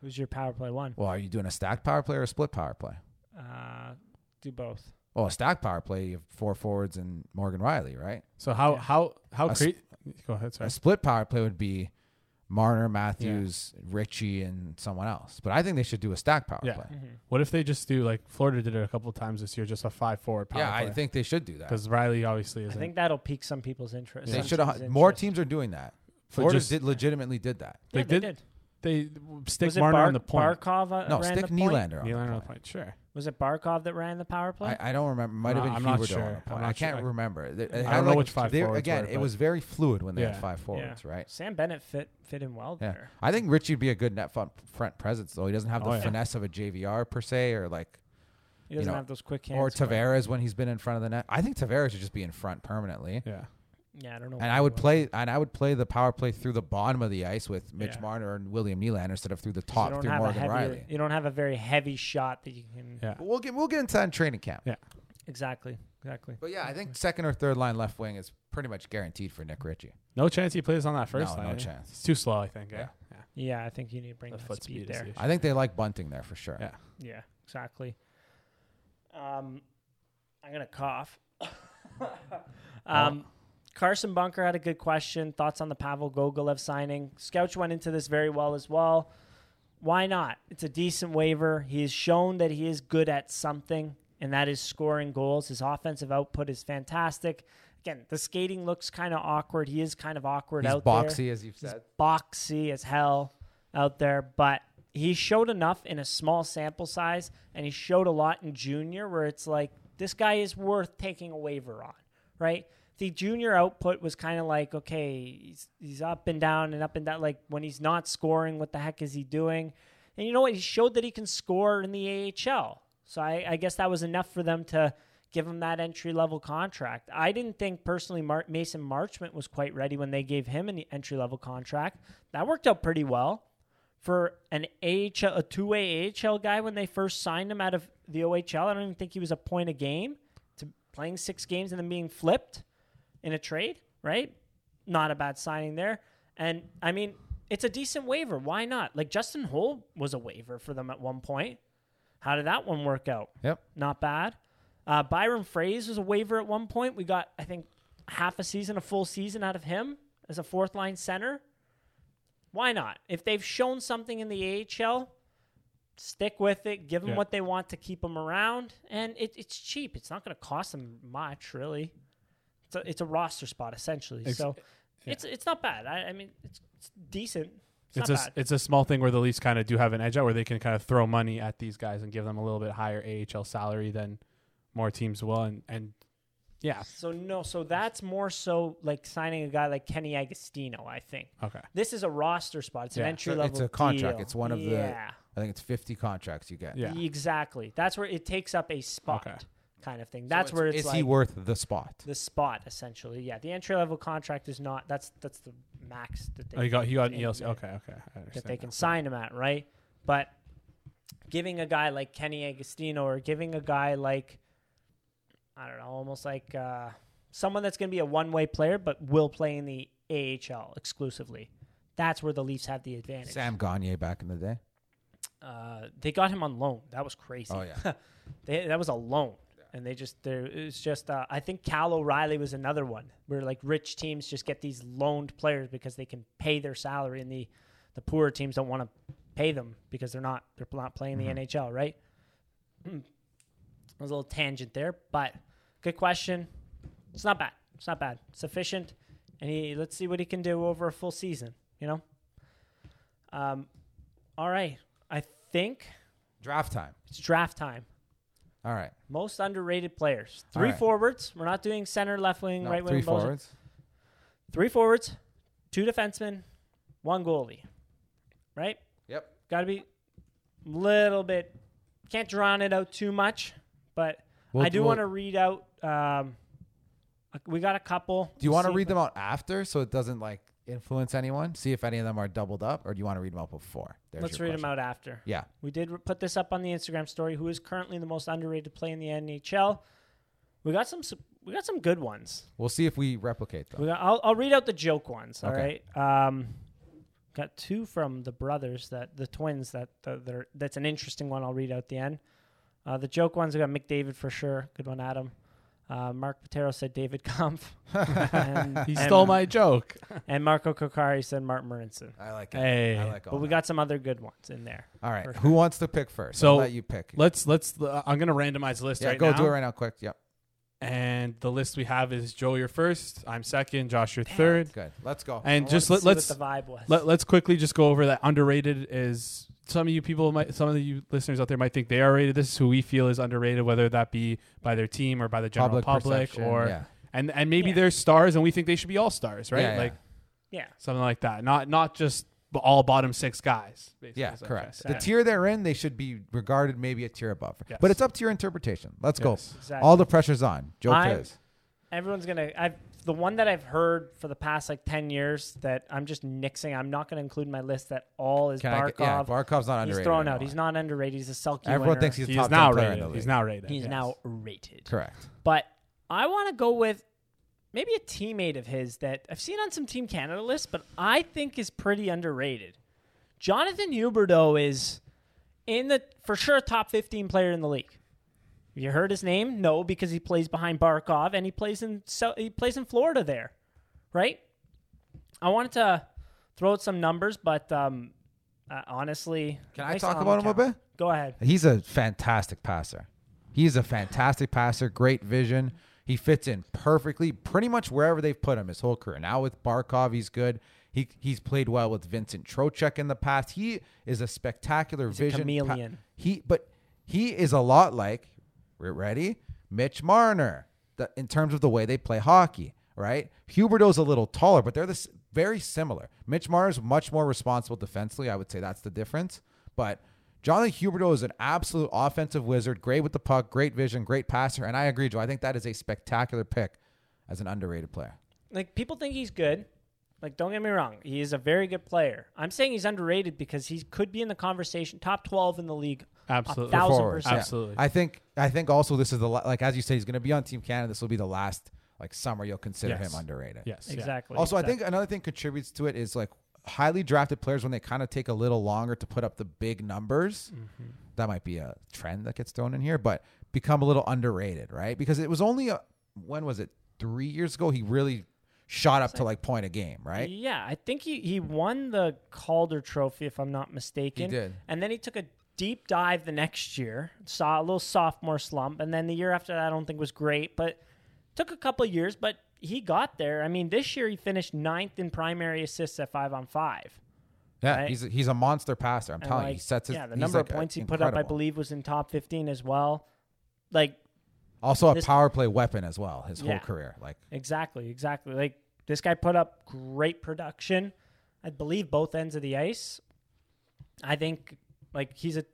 who's your power play one? Well, are you doing a stacked power play or a split power play? Uh, do both. Well, a stacked power play, you have four forwards and Morgan Rielly, right? So how Yeah. how how A crazy? Go ahead. Sorry. A split power play would be Marner, Matthews, Ritchie, and someone else. But I think they should do a stack power Yeah. play. What if they just do like Florida did it a couple of times this year, just a five forward power play? yeah. I think they should do that. because Rielly obviously I isn't. think that'll pique some people's interest. They some should teams' more interest. teams are doing that. But Florida just- did legitimately did that. Yeah, They they did? did. they stick Was it Marner Bar- on the point. Barkov uh, No, ran stick the point? Nylander on Nylander the on the point. point. Sure. Was it Barkov that ran the power play? I, I don't remember. Might have No, been I'm not Huberdeau sure. on the I'm point. not I can't sure. remember. It I don't know which five they- forwards Again, were, it but- was very fluid when they Yeah. had five forwards, right? Sam Bennett fit fit in well Yeah. there. I think Ritchie would be a good net front, front presence though. He doesn't have oh, the Oh, yeah. finesse of a JVR per se, or like He doesn't know, have those quick hands. or but- Tavares when he's been in front of the net. I think Tavares should just be in front permanently. Yeah. Yeah, I don't know. And I would play and I would play the power play through the bottom of the ice with Mitch Yeah. Marner and William Nylander instead of through the top through Morgan heavier- Rielly. You don't have a very heavy shot that you can. Yeah. But we'll get we'll get into that in training camp. Yeah. Exactly. Exactly. But yeah, I think second or third line left wing is pretty much guaranteed for Nick Ritchie. No chance he plays on that first No, line. no chance. He's too slow, I think. eh? Yeah. Yeah. Yeah, I think you need to bring The that foot speed speed is there. the issue. I think they like bunting there for sure. Yeah. Yeah, exactly. Um, I'm gonna cough. [laughs] um, Carson Bunker had a good question. Thoughts on the Pavel Gogolev signing? Scouch went into this very well as well. Why not? It's a decent waiver. He has shown that he is good at something, and that is scoring goals. His offensive output is fantastic. Again, the skating looks kind of awkward. He is kind of awkward He's out there boxy, as you've he's said. boxy as hell out there, but he showed enough in a small sample size, and he showed a lot in junior where it's like this guy is worth taking a waiver on, right? The junior output was kind of like okay, he's he's up and down and up and down. Like when he's not scoring, what the heck is he doing? And you know what? He showed that he can score in the AHL. So I, I guess that was enough for them to give him that entry level contract. I didn't think personally Mar- Mason Marchment was quite ready when they gave him an entry level contract. That worked out pretty well for an AHL, a two way AHL guy when they first signed him out of the OHL. I don't even think he was a point a game to playing six games and then being flipped in a trade, right? Not a bad signing there. And I mean, it's a decent waiver. Why not? Like Justin Holl was a waiver for them at one point. How did that one work out? Yep. Not bad. Uh, Byron Froese was a waiver at one point. We got, I think, half a season, a full season out of him as a fourth line center. Why not? If they've shown something in the AHL, stick with it. Give them Yeah. what they want to keep them around, and it, it's cheap. It's not going to cost them much, really. It's a, it's a roster spot essentially, Ex- so yeah. it's it's not bad. I, I mean, it's, it's decent. It's, It's a bad. it's a small thing where the Leafs kind of do have an edge out where they can kind of throw money at these guys and give them a little bit higher AHL salary than more teams will and and yeah So no, so that's more so like signing a guy like Kenny Agostino. I think okay this is a roster spot. It's an entry level. it's a contract. deal. It's one of the- yeah, I think it's 50 contracts you get. yeah exactly. That's where it takes up a spot, Okay. Kind of thing. So That's where it's is like he worth the spot? the spot essentially. Yeah, the entry level contract is not. That's that's the max that they oh, he got he got an ELC okay okay I that they can now. sign him at, right? But giving a guy like Kenny Agostino or giving a guy like I don't know, almost like uh, someone that's going to be a one-way player but will play in the AHL exclusively. That's where the Leafs have the advantage. Sam Gagner back in the day. Uh, they got him on loan. That was crazy. Oh yeah. [laughs] They, that was a loan. And they just there it's just uh, I think Cal O'Reilly was another one where like rich teams just get these loaned players because they can pay their salary and the the poorer teams don't want to pay them because they're not they're not playing the NHL, right? was a little tangent there, but good question. It's not bad. It's not bad. Sufficient, and he let's see what he can do over a full season. You know. Um, all right. I think Draft time. it's draft time. All right. Most underrated players. Three right. forwards. We're not doing center, left wing, No, right wing. three forwards. Three forwards, two defensemen, one goalie. Right? Yep. Got to be a little bit. Can't drown it out too much, but We'll- I do we'll- want to read out. Um, we got a couple. Do you want to read them out after so it doesn't like influence anyone? See if any of them are doubled up, or do you want to read them out before? There's Let's read them out after. Yeah. We did re- put this up on the Instagram story. Who is currently the most underrated player in the NHL? We got some. We got some good ones. We'll see if we replicate them. We got, I'll, I'll read out the joke ones. All Okay. right. Um, got two from the brothers that the twins that that they're, that's an interesting one. I'll read out the end. Uh, the joke ones we got McDavid for sure. Good one, Adam. Uh, Mark Patero said David [laughs] Kampf. [laughs] and, he and- stole my joke [laughs] And Marco Kokari said Mark Marinson. I like it. Hey. I like all But we that. got some other good ones in there. All right. for Who wants to pick first? So, I'll let you pick. let's let's uh, I'm gonna randomize the list yeah, right go now do it right now, quick. Yep. and the list we have is Joe you're first I'm second Josh you're third Good. Let's go. and I just let, let's the vibe was. Let, let's quickly just go over that underrated is some of you people might some of you listeners out there might think they are rated this is who we feel is underrated whether that be by their team or by the general public, perception, or yeah. and and maybe Yeah. they're stars and we think they should be all stars right Yeah, yeah. like yeah. something like that not not just b- all bottom six guys basically, Yeah, is what I'm trying correct. to The say. tier they're in, they should be regarded maybe a tier above. Yes. But it's up to your interpretation. Let's go. Exactly. All the pressure's on. Joe I'm- Everyone's gonna. I the one that I've heard for the past like ten years that I'm just nixing. I'm not going to include in my list that all is Can I, Barkov. yeah, Barkov's not underrated. he's thrown out. anymore. He's not underrated. He's a Selke Everyone winner. thinks he's, He's top now 10 player in rated. the league. He's now rated. He's yes. now rated. correct. But I want to go with maybe a teammate of his that I've seen on some Team Canada lists, but I think is pretty underrated. Jonathan Huberdeau is in the for sure top 15 player in the league. Have you heard his name? No, because he plays behind Barkov and he plays in so he plays in Florida there, right? I wanted to throw out some numbers, but um, uh, honestly, Can I talk about him a bit? Go ahead. He's a fantastic passer. He's a fantastic passer, great vision. He fits in perfectly, pretty much wherever they've put him his whole career. Now with Barkov, he's good. He he's played well with Vincent Trocheck in the past. He is a spectacular He's a vision. pa- chameleon. he but he is a lot like we're ready, Mitch Marner. The, in terms of the way they play hockey, right? Huberdeau's a little taller, but they're this very similar. Mitch Marner's much more responsible defensively. I would say that's the difference. But Jonathan Huberdeau is an absolute offensive wizard, great with the puck, great vision, great passer, and I agree, Joe. I think that is a spectacular pick as an underrated player. like people think he's good. Like, don't get me wrong, he is a very good player. I'm saying he's underrated because he could be in the conversation, top 12 in the league. Absolutely. A thousand Forwards, percent. Absolutely. I think I think also this is the la- like as you say he's going to be on Team Canada. This will be the last like summer you'll consider Yes. him underrated. yes. yeah. Exactly. Also, I exactly. think another thing contributes to it is like highly drafted players when they kind of take a little longer to put up the big numbers. Mm-hmm. That might be a trend that gets thrown in here, but become a little underrated, right? Because it was only a when was it three years ago he really shot up to like point a game, right? Yeah, I think he, he won the Calder Trophy, if I'm not mistaken. He did. And then he took a deep dive the next year, saw a little sophomore slump, and then the year after that, I don't think was great, but took a couple of years, but he got there. I mean, this year he finished ninth in primary assists at five on five. Yeah, Right. he's a, he's a monster passer. I'm And, telling you, he sets his yeah, the number like of a- points he put up, I believe, was in top 15 as well. Like, Also a this- power play weapon as well. His Yeah. whole career, like Exactly, exactly. Like this guy put up great production. I believe both ends of the ice. I think like he's a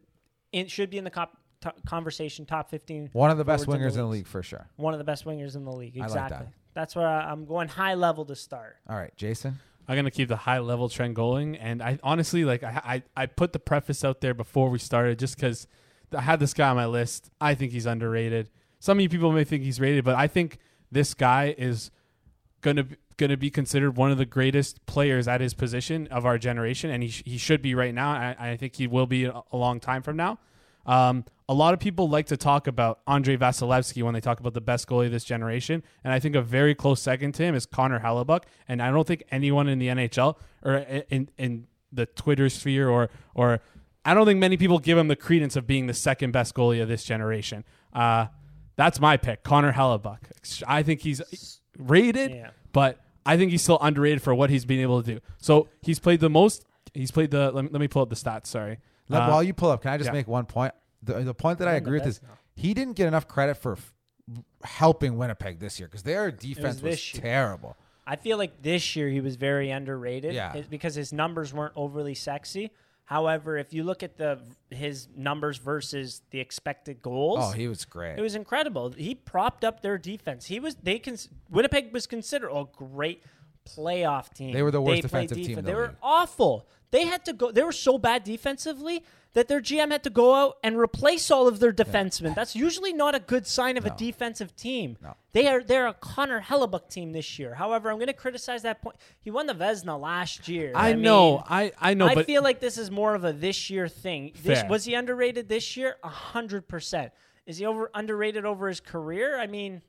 it should be in the cop, to conversation top 15 one of the best wingers in the leagues. league for sure. One of the best wingers in the league. I like Exactly. that. That's where I, I'm going high level to start. All right, Jason. I'm gonna keep the high level trend going, and I honestly like I I, I put the preface out there before we started just because I had this guy on my list. I think he's underrated. Some of you people may think he's rated, but I think this guy is gonna be- gonna be considered one of the greatest players at his position of our generation, and he sh- he should be right now. I, I think he will be a, long time from now. Um, a lot of people like to talk about Andrei Vasilevskiy when they talk about the best goalie of this generation, and I think a very close second to him is Connor Hellebuyck. And I don't think anyone in the NHL or in in, in the Twitter sphere or or I don't think many people give him the credence of being the second best goalie of this generation. Uh, that's my pick, Connor Hellebuyck. I think he's rated, Yeah. but I think he's still underrated for what he's been able to do. So he's played the most. He's played the. Let me, let me pull up the stats. Sorry. Let- Uh, While you pull up, can I just yeah. make one point? The, the point that I One of agree with is now. he didn't get enough credit for f- helping Winnipeg this year because their defense was, this year. terrible. I feel like this year he was very underrated Yeah. Because his numbers weren't overly sexy. However, if you look at the his numbers versus the expected goals, Oh, he was great. It was incredible. He propped up their defense. He was they can Winnipeg was considered a great playoff team. They were the worst played defensive team defense. the They were league. awful. They had to go. They were so bad defensively that their GM had to go out and replace all of their defensemen. That's usually not a good sign of a defensive team. No. They are they're a Connor Hellebuyck team this year. However, I'm going to criticize that point. He won the Vezina last year. I, mean, know. I I know. I feel like this is more of a this year thing. This, was he underrated this year? A hundred percent. Is he over underrated over his career? I mean,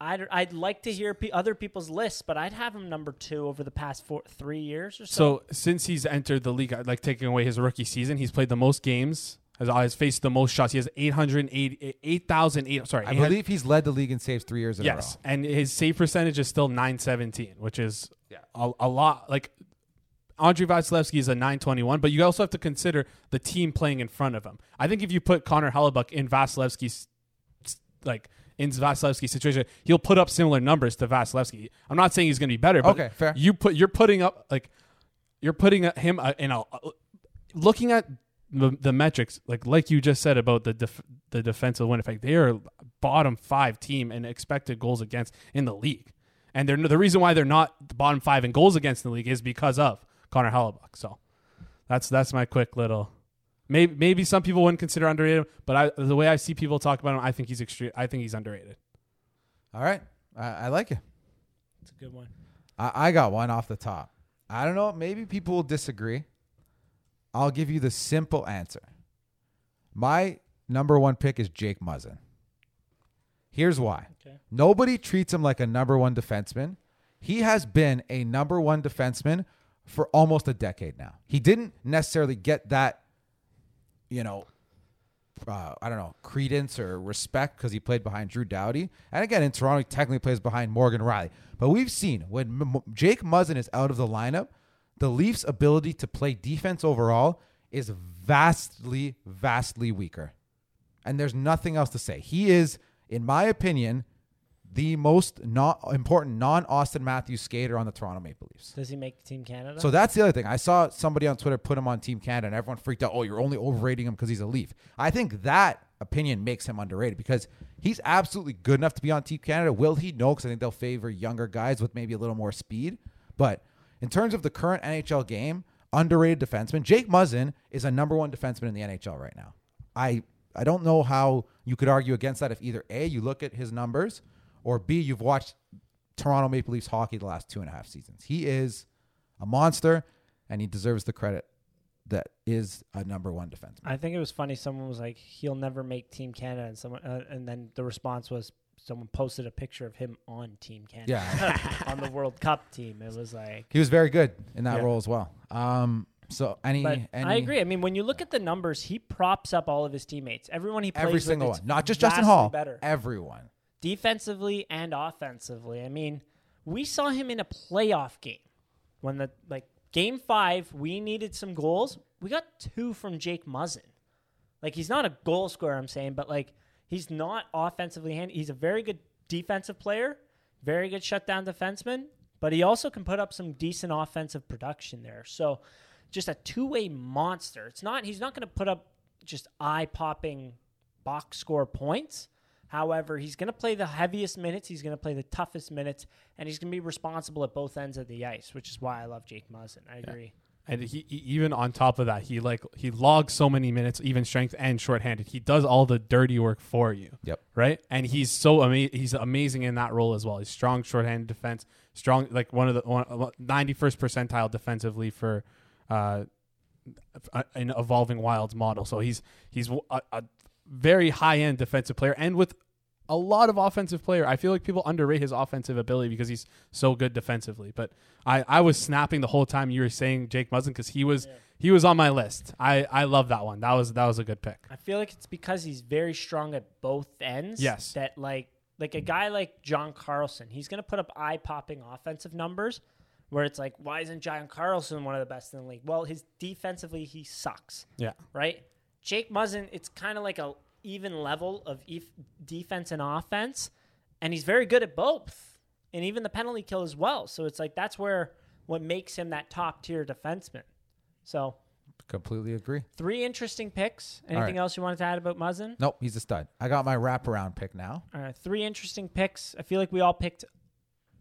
I'd I'd like to hear pe- other people's lists, but I'd have him number two over the past four three years or so. So since he's entered the league, like taking away his rookie season, he's played the most games. Has, uh, has faced the most shots. He has 808 8,008. Sorry, I 800 believe he's led the league in saves three years in Yes, a row. and his save percentage is still 917, which is a, a lot. Like Andrei Vasilevskiy is a 921, but you also have to consider the team playing in front of him. I think if you put Connor Hellebuyck in Vasilevskiy's like in Vasilevskiy's situation, he'll put up similar numbers to Vasilevskiy. I'm not saying he's going to be better, but Okay, fair. you put you're putting up like you're putting him uh, in a looking at the, the metrics like like you just said about the def, the defensive Winnipeg. They are bottom five team in expected goals against in the league. And they're the reason why they're not the bottom five in goals against in the league is because of Connor Hellebuyck. So that's that's my quick little. Maybe maybe some people wouldn't consider underrated, but I, the way I see people talk about him, I think he's extreme. I think he's underrated. All right, I, I like it. It's a good one. I, I got one off the top. I don't know. Maybe people will disagree. I'll give you the simple answer. My number one pick is Jake Muzzin. Here's why. Okay. Nobody treats him like a number one defenseman. He has been a number one defenseman for almost a decade now. He didn't necessarily get that, you know, uh, I don't know, credence or respect because he played behind Drew Doughty. And again, in Toronto, he technically plays behind Morgan Rielly. But we've seen when M- Jake Muzzin is out of the lineup, the Leafs' ability to play defense overall is vastly, vastly weaker. And there's nothing else to say. He is, in my opinion, the most not important non Austin Matthews skater on the Toronto Maple Leafs. Does he make Team Canada? So that's the other thing. I saw somebody on Twitter put him on Team Canada, and everyone freaked out. Oh, you're only overrating him because he's a Leaf. I think that opinion makes him underrated because he's absolutely good enough to be on Team Canada. Will he? No, because I think they'll favor younger guys with maybe a little more speed. But in terms of the current NHL game, underrated defenseman, Jake Muzzin is a number one defenseman in the NHL right now. I I don't know how you could argue against that if either A, you look at his numbers, or B, you've watched Toronto Maple Leafs hockey the last two and a half seasons. He is a monster, and he deserves the credit that is a number one defenseman. I think it was funny. Someone was like, "He'll never make Team Canada," and someone, uh, and then the response was, someone posted a picture of him on Team Canada, Yeah. [laughs] on the World Cup team. It was like, He was very good in that Yeah. role as well. Um, so any, any I agree. I mean, when you look at the numbers, he props up all of his teammates. Everyone he plays every with, single one, not just Justin Holl, better everyone. Defensively and offensively. I mean, we saw him in a playoff game when the like game five, we needed some goals. We got two from Jake Muzzin. Like he's not a goal scorer, I'm saying, but like he's not offensively hand. He's a very good defensive player, very good shutdown defenseman, but he also can put up some decent offensive production there. So just a two way monster. It's not he's not going to put up just eye popping box score points. However, he's going to play the heaviest minutes. He's going to play the toughest minutes, and he's going to be responsible at both ends of the ice, which is why I love Jake Muzzin. I agree. And he, he even on top of that, he like he logs so many minutes, even strength and shorthanded. He does all the dirty work for you. Yep. Right. And he's so ama- he's amazing in that role as well. He's strong shorthanded defense, strong like one of the ninety first percentile defensively for uh, an evolving wilds model. So he's he's a, a very high end defensive player, and with a lot of offensive player. I feel like people underrate his offensive ability because he's so good defensively. But I, I was snapping the whole time you were saying Jake Muzzin because he was he was on my list. I, I love that one. That was that was a good pick. I feel like it's because he's very strong at both ends. Yes. That like like a guy like John Carlson, he's going to put up eye popping offensive numbers. Where it's like, why isn't John Carlson one of the best in the league? Well, his defensively he sucks. Yeah. right? Jake Muzzin, it's kind of like a even level of ef- defense and offense, and he's very good at both, and even the penalty kill as well. So it's like that's where what makes him that top tier defenseman. So Completely agree. three interesting picks. Anything right. else you wanted to add about Muzzin? Nope, he's a stud. I got my wraparound pick now. All right, three interesting picks. I feel like we all picked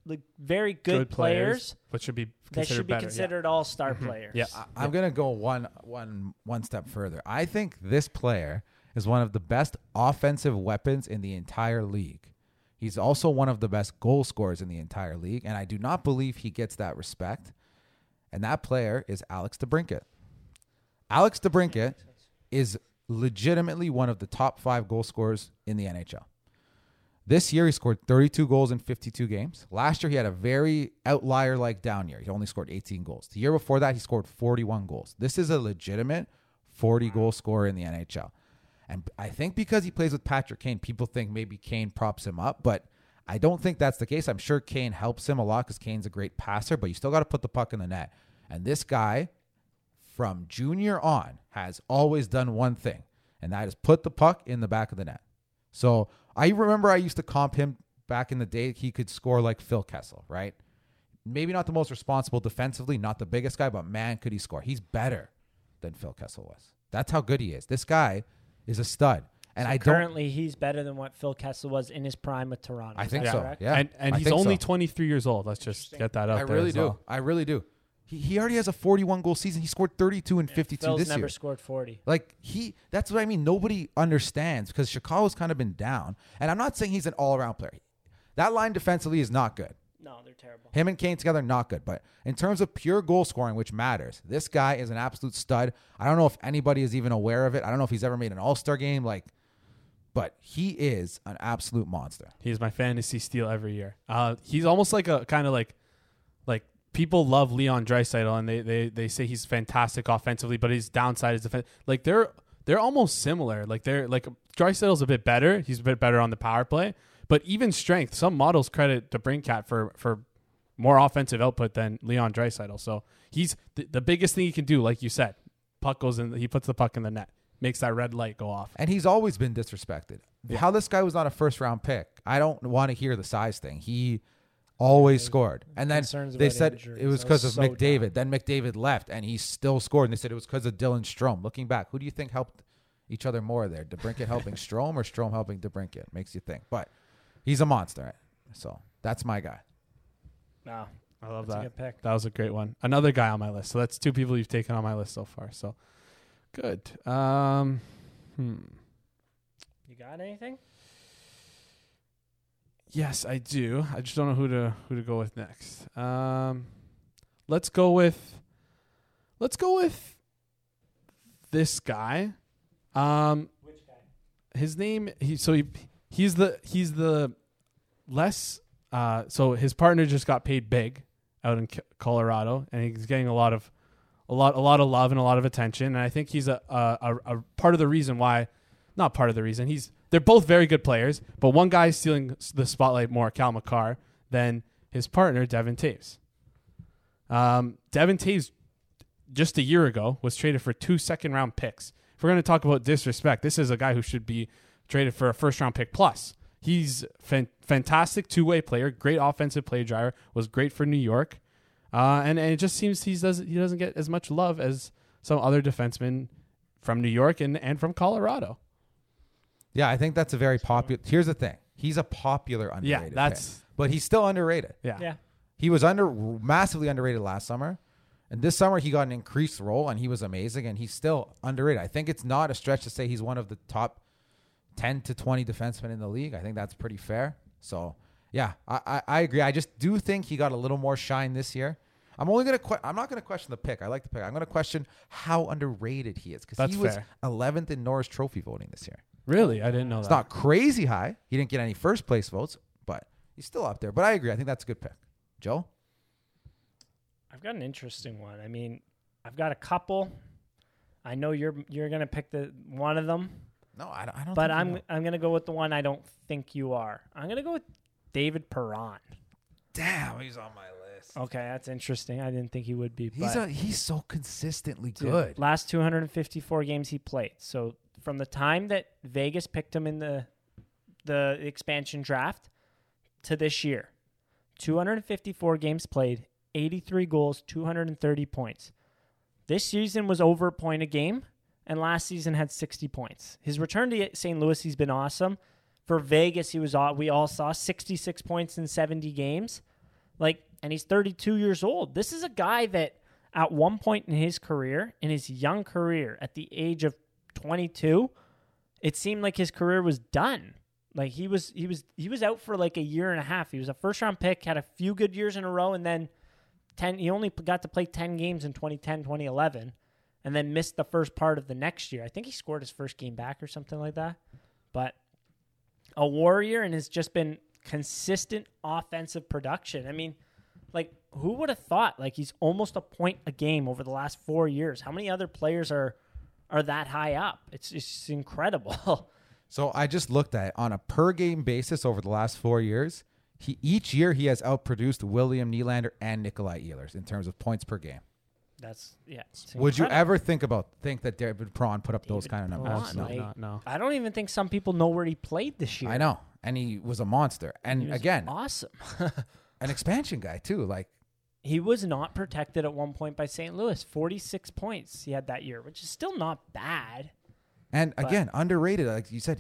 like very good, players, but should be that considered should be better. yeah. considered all star mm-hmm. players. Yeah. I, I'm gonna go one one one step further. I think this player is one of the best offensive weapons in the entire league. He's also one of the best goal scorers in the entire league, and I do not believe he gets that respect. And that player is Alex DeBrincat. Alex DeBrincat is legitimately one of the top five goal scorers in the NHL. This year, he scored 32 goals in 52 games. Last year, he had a very outlier like down year. He only scored 18 goals. The year before that, he scored 41 goals. This is a legitimate 40 goal scorer in the NHL. And I think because he plays with Patrick Kane, people think maybe Kane props him up, but I don't think that's the case. I'm sure Kane helps him a lot because Kane's a great passer, but you still got to put the puck in the net. And this guy, from junior on, has always done one thing, and that is put the puck in the back of the net. So I remember I used to comp him back in the day. He could score like Phil Kessel, right? Maybe not the most responsible defensively, not the biggest guy, but man, could he score? He's better than Phil Kessel was. That's how good he is. This guy is a stud. And So I don't. currently he's better than what Phil Kessel was in his prime with Toronto. I think that so. correct? Yeah, and and he's only so. 23 years old. Let's just get that out there. I there. really as do. well. I really do. He, he already has a 41 goal season. He scored 32 and 52 Phil's this never year. scored 40. Like he, that's what I mean. Nobody understands because Chicago's kind of been down, and I'm not saying he's an all-around player. That line defensively is not good. No, they're terrible. Him and Kane together, not good. But in terms of pure goal scoring, which matters, this guy is an absolute stud. I don't know if anybody is even aware of it. I don't know if he's ever made an All Star game, like, but he is an absolute monster. He's my fantasy steal every year. Uh, he's almost like a kind of like like people love Leon Draisaitl and they, they they say he's fantastic offensively, but his downside is defense. Like they're they're almost similar. Like they're like Draisaitl's a bit better. He's a bit better on the power play, but even strength. Some models credit DeBrincat for for more offensive output than Leon Draisaitl. So he's the, the biggest thing he can do. Like you said, puck goes in. He puts the puck in the net, makes that red light go off. And he's always been disrespected. How this guy was not a first round pick, I don't want to hear the size thing. He always scored. And then they said injuries. it was because of so McDavid. Then McDavid left and he still scored. And they said it was because of Dylan Strome. Looking back, who do you think helped each other more there? DeBrincat helping Strome or Strome helping DeBrincat? Makes you think. But he's a monster. So that's my guy. No, I love that's that. good pick. That was a great one. Another guy on my list. So that's two people you've taken on my list so far. So good. Um, hmm. You got anything? Yes, I do. I just don't know who to who to go with next. Um, let's go with let's go with this guy. Um, Which guy? his name he so he he's the he's the less uh so his partner just got paid big out in Colorado and he's getting a lot of a lot a lot of love and a lot of attention and I think he's a a, a, a part of the reason why not part of the reason he's they're both very good players but one guy's stealing the spotlight more Cale Makar than his partner Devon Toews. Um, Devon Toews just a year ago was traded for two second round picks. If we're going to talk about disrespect, this is a guy who should be traded for a first round pick plus. He's fan- fantastic two way player, great offensive play driver, was great for New York, uh, and, and it just seems he doesn't he doesn't get as much love as some other defensemen from New York and, and from Colorado. Yeah, I think that's a very popular. Here's the thing: he's a popular underrated. Yeah, pick, that's but he's still underrated. yeah. Yeah. He was under massively underrated last summer, and this summer he got an increased role, and he was amazing, and he's still underrated. I think it's not a stretch to say he's one of the top ten to twenty defensemen in the league. I think that's pretty fair. So yeah, I, I, I agree. I just do think he got a little more shine this year. I'm only gonna. Que- I'm not gonna question the pick. I like the pick. I'm gonna question how underrated he is because he was fair. 11th in Norris Trophy voting this year. Really, I didn't know It's that. not crazy high. He didn't get any first place votes, but he's still up there. But I agree. I think that's a good pick. Joe? I've got an interesting one. I mean, I've got a couple. I know you're you're gonna pick the one of them, No, I don't. I don't but think you I'm know. I'm gonna go with the one I don't think you are. I'm gonna go with David Perron. Damn, he's on my list. Okay, that's interesting. I didn't think he would be. He's but a he's so consistently good. Last 254 games he played. So from the time that Vegas picked him in the the expansion draft to this year, 254 games played, 83 goals, 230 points. This season was over a point a game, and last season had 60 points. His return to St. Louis, he's been awesome. For Vegas, he was all, we all saw 66 points in 70 games. Like, and he's 32 years old. This is a guy that at one point in his career, in his young career, at the age of 22, it seemed like his career was done. Like he was he was he was out for like a year and a half. He was a first round pick, had a few good years in a row and then 10 he only got to play 10 games in 2010, 2011 and then missed the first part of the next year. I think he scored his first game back or something like that. But a warrior and has just been consistent offensive production. I mean, like who would have thought like he's almost a point a game over the last 4 years. How many other players are are that high up? It's it's incredible. [laughs] So I just looked at it on a per game basis over the last four years. He each year he has outproduced William Nylander and Nikolai Ehlers in terms of points per game. That's yeah. it's Would you ever think about think that David Perron put up those kind of numbers? Perron, Absolutely like- not. No. I don't even think some people know where he played this year. I know, and he was a monster. And He was again, awesome. [laughs] an expansion guy too. Like he was not protected at one point by St. Louis. 46 points he had that year, which is still not bad. And again, underrated. Like you said,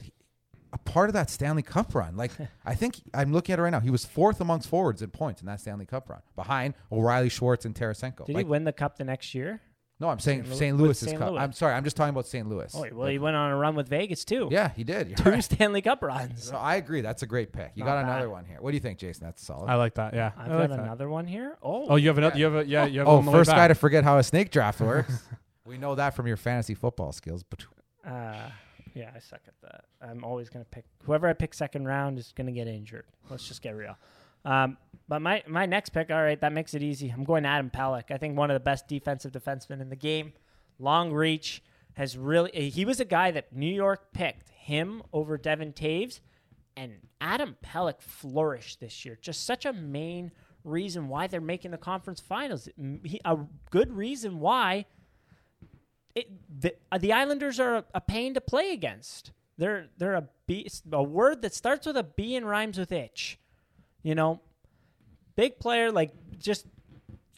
a part of that Stanley Cup run. Like [laughs] I think I'm looking at it right now. He was fourth amongst forwards in points in that Stanley Cup run, behind O'Reilly, Schwartz, and Tarasenko. Did Like, he win the cup the next year? No, I'm saying St. Louis- St. with Louis's St. Cup. Louis? I'm sorry. I'm just talking about St. Louis. Oh, well, he went on a run with Vegas too. yeah, he did. You're two right. Stanley Cup runs. So I agree. That's a great pick. You Not got bad. another one here. What do you think, Jason? That's solid. I like that. Yeah, I've I like got that. another one here. Oh, Oh, you have another. You have a yeah. You have oh, one on first guy to forget how a snake draft [laughs] works. we know that from your fantasy football skills. But Uh, yeah, I suck at that. I'm always gonna pick whoever I pick second round is gonna get injured. Let's just get real. Um, but my my next pick, all right, that makes it easy. I'm going Adam Pelech. I think one of the best defensive defensemen in the game. Long reach has really. He was a guy that New York picked him over Devon Toews, and Adam Pelech flourished this year. Just such a main reason why they're making the conference finals. He- a good reason why it, the, uh, the Islanders are a, a pain to play against. They're they're a B, a word that starts with a B and rhymes with itch. You know, big player like just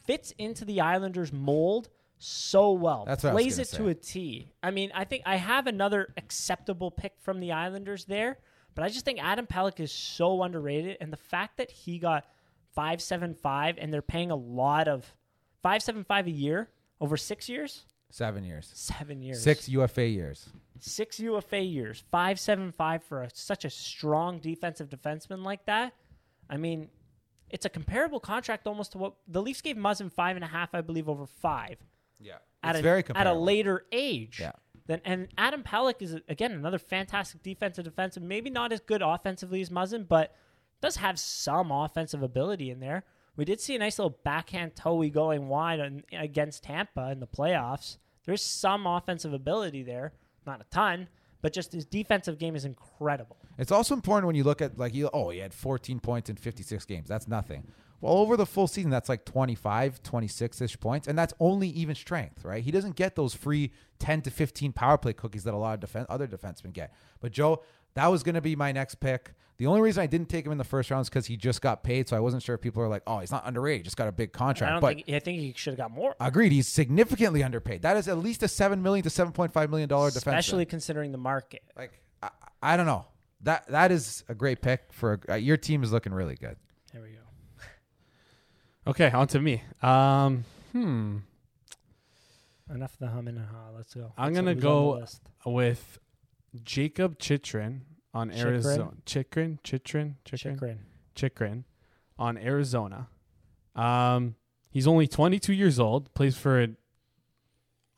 fits into the Islanders mold so well. That's what plays it say. to a T. I mean, I think I have another acceptable pick from the Islanders there, but I just think Adam Pelech is so underrated, and the fact that he got five seven five, and they're paying a lot of five seven five a year over six years, seven years, seven years, six UFA years. six UFA years, five seven five for a, such a strong defensive defenseman like that. I mean, it's a comparable contract almost to what the Leafs gave Muzzin five and a half, I believe, over five Yeah, at it's a, very comparable. at a later age. Yeah. Then and Adam Pelech is again another fantastic defensive defensive, maybe not as good offensively as Muzzin, but does have some offensive ability in there. We did see a nice little backhand toey going wide on, against Tampa in the playoffs. There's some offensive ability there, not a ton, but just his defensive game is incredible. It's also important when you look at like you oh he had 14 points in 56 games. That's nothing. Well, over the full season that's like 25, 26ish points and that's only even strength, right? He doesn't get those free 10 to 15 power play cookies that a lot of other defensemen get. But Joe, that was going to be my next pick. The only reason I didn't take him in the first round is cuz he just got paid, so I wasn't sure if people are like, "Oh, he's not underrated, he just got a big I contract." don't But think I think he should have got more, agreed, he's significantly underpaid. That is at least a 7 million to 7.5 million dollar defenseman. especially considering the market. like I, I don't know. That that is a great pick for a, uh, your team is looking really good. There we go. [laughs] Okay, on to me. Um, hmm. Enough of the humming and ha. Let's go. I'm Let's gonna see who's on the go with Jacob Chitrin on Chychrun? Arizona. Chikrin, Chitrin, Chikrin, Chikrin. Chikrin on Arizona. Um, he's only 22 years old. Plays for an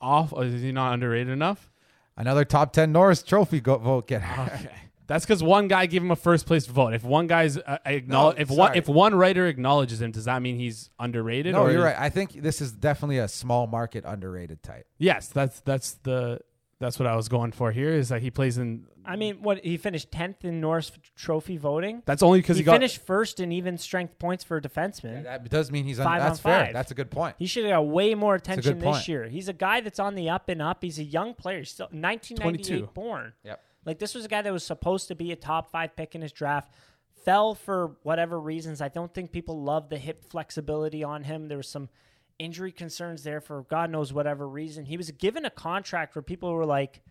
off. oh, Is he not underrated enough? Another top 10 Norris trophy go- vote getter. [laughs] Okay. That's because one guy gave him a first place vote. If one guy's uh, acknowledge, No, if one if one writer acknowledges him, does that mean he's underrated? no, or you're is- right. I think this is definitely a small market underrated type. Yes, that's that's the that's what I was going for here. Is that he plays in? I mean, what he finished tenth in Norris Trophy voting. That's only because He, he, got finished first in even strength points for a defenseman. That does mean he's on, Five that's on fair. five. That's a good point. He should have got way more attention this point. year. He's a guy that's on the up and up. He's a young player. He's still 1998 22. born. Yep. Like this was a guy that was supposed to be a top five pick in his draft. Fell for whatever reasons. I don't think people love the hip flexibility on him. There was some injury concerns there for God knows whatever reason. He was given a contract where people were like,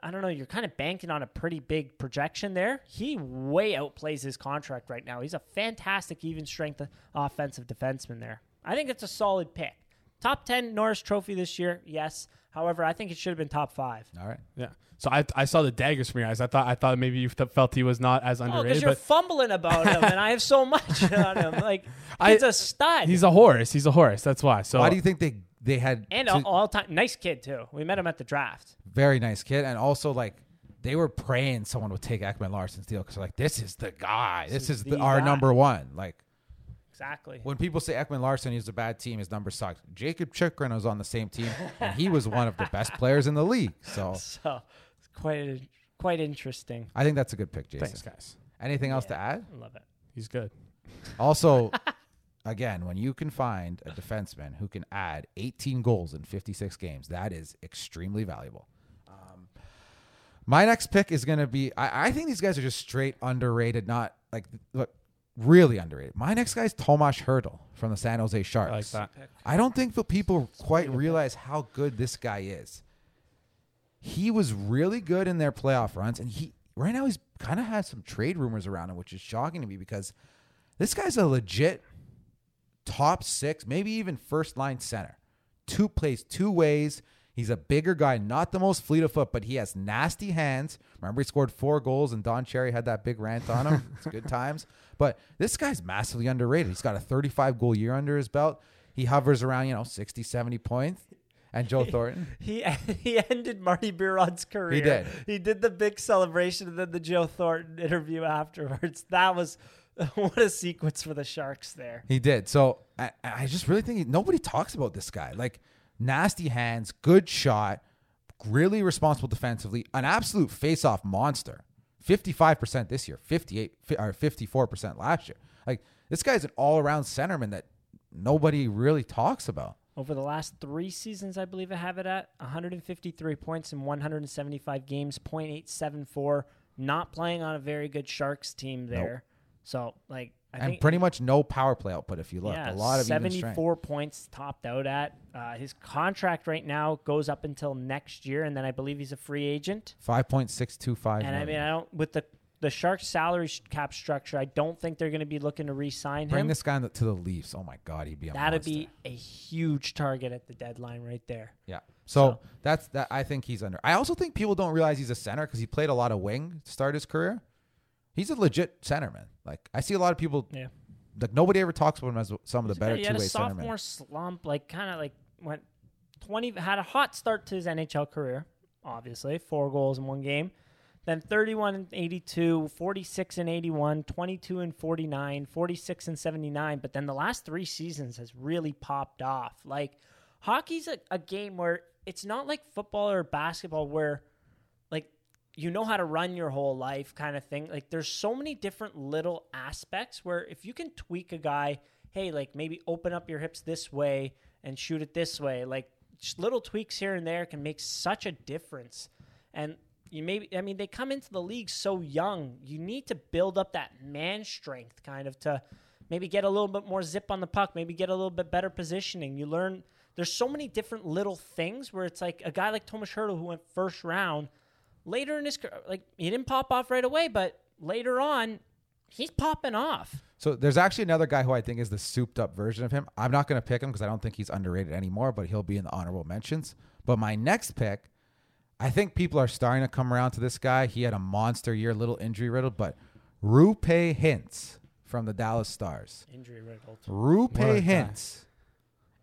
I don't know, you're kind of banking on a pretty big projection there. He way outplays his contract right now. He's a fantastic even strength offensive defenseman there. I think it's a solid pick. Top 10 Norris Trophy this year, yes. However, I think it should have been top five. All right. yeah. So I I saw the daggers from your eyes. I thought I thought maybe you felt he was not as Oh, because underrated, you're but fumbling about him, and I have so [laughs] much on him. [laughs] Like he's a stud he's a horse. He's a horse. That's why. So Why do you think they they had and to- all time nice kid too. We met him at the draft. very nice kid and also like they were praying someone would take Ekman-Larsson's deal because like this is the guy. This, is, is the, the our guy. number one. Like Exactly. when people say Ekman-Larsson is a bad team, his number sucks. Jakob Chychrun was on the same team and he was one of the best players in the league. So [laughs] So it's quite quite interesting. I think that's a good pick, Jason. thanks, guys. Anything else to add? I love it. He's good. Also, [laughs] again, when you can find a defenseman who can add 18 goals in 56 games, that is extremely valuable. Um, my next pick is going to be. I, I think these guys are just straight underrated. Not like look, really underrated. My next guy is Tomas Hertl from the San Jose Sharks. I like that. I don't think that people quite realize how good this guy is. he was really good in their playoff runs, and he right now he's kind of has some trade rumors around him, which is shocking to me because this guy's a legit top six, maybe even first line center. Two plays two ways. He's a bigger guy, not the most fleet of foot, but he has nasty hands. Remember, he scored four goals, and Don Cherry had that big rant on him. [laughs] it's good times. But this guy's massively underrated. He's got a 35 goal year under his belt. He hovers around, you know, 60, 70 points. And Joe [laughs] Thornton. He he ended Marty Biron's career. He did. He did the big celebration and then the Joe Thornton interview afterwards. [laughs] That was [laughs] what a sequence for the Sharks there. He did. So I, I just really think he, nobody talks about this guy. Like nasty hands, good shot, really responsible defensively, an absolute face-off monster. 55% this year, 58 or 54% last year. Like this guy's an all-around centerman that nobody really talks about. Over the last three seasons, I believe I have it at 153 points in 175 games, .874. Not playing on a very good Sharks team there. So, like, I and think pretty much no power play output if you look. yeah, a lot of even strength. 74 points topped out at. Uh, his contract right now goes up until next year, and then I believe he's a free agent. 5.625 And I mean, I don't with the the Sharks salary cap structure. I don't think they're going to be looking to re-sign Bring him. Bring this guy to the Leafs. Oh my god, he'd be a That'd monster. be a huge target at the deadline right there. Yeah. So, So- that's that. I think he's under. I also think people don't realize he's a center because he played a lot of wing to start his career. He's a legit centerman. Like I see a lot of people. Yeah. Like nobody ever talks about him as some of the better he two had a way sophomore centermen. slump, like kind of like went twenty, had a hot start to his NHL career. Obviously, four goals in one game. Then 31 and 82, 46 and 81, 22 and 49, 46 and 79. But then the last three seasons has really popped off. Like, hockey's a, a game where it's not like football or basketball where, you know how to run your whole life kind of thing. Like, there's so many different little aspects where if you can tweak a guy, hey, like maybe open up your hips this way and shoot it this way, like, little tweaks here and there can make such a difference. And you maybe I mean they come into the league so young. You need to build up that man strength kind of to maybe get a little bit more zip on the puck, maybe get a little bit better positioning. You learn there's so many different little things where it's like a guy like Tomas Hertl who went first round later in his career, like he didn't pop off right away, but later on he's popping off. So there's actually another guy who I think is the souped up version of him. I'm not going to pick him because I don't think he's underrated anymore, but he'll be in the honorable mentions. But my next pick, I think people are starting to come around to this guy. He had a monster year, little injury riddled, but Roope Hintz from the Dallas Stars. Injury riddled. Roope What a guy. Hintz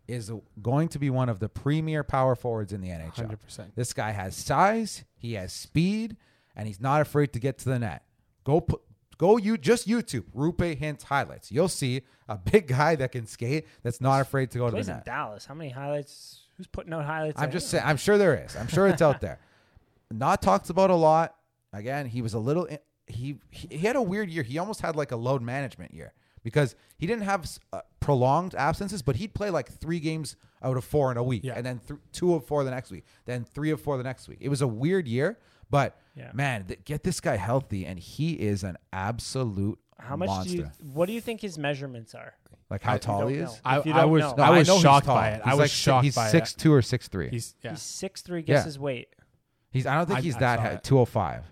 is going to be one of the premier power forwards in the NHL. 100%. This guy has size, he has speed, and he's not afraid to get to the net. Go put go you just YouTube Roope Hintz highlights. You'll see a big guy that can skate that's not afraid to go to the net. Plays in. Dallas. How many highlights? Who's putting out highlights? I'm just saying. I'm sure there is. I'm sure it's out there. [laughs] Not talked about a lot. Again, he was a little. He he he had a weird year. He almost had like a load management year because he didn't have uh, prolonged absences, but he'd play like three games out of four in a week, Yeah. and then th- two of four the next week, then three of four the next week. It was a weird year, but Yeah. man, th- get this guy healthy, and he is an absolute How much monster. do you? What do you think his measurements are? like how I tall he is? I, I was. No, I was know he's shocked by it. He's I was like, shocked He's by six it. two or six three. He's yeah. He's six three. Guess Yeah. his weight. He's. I don't think I- he's I that saw high. Two oh five.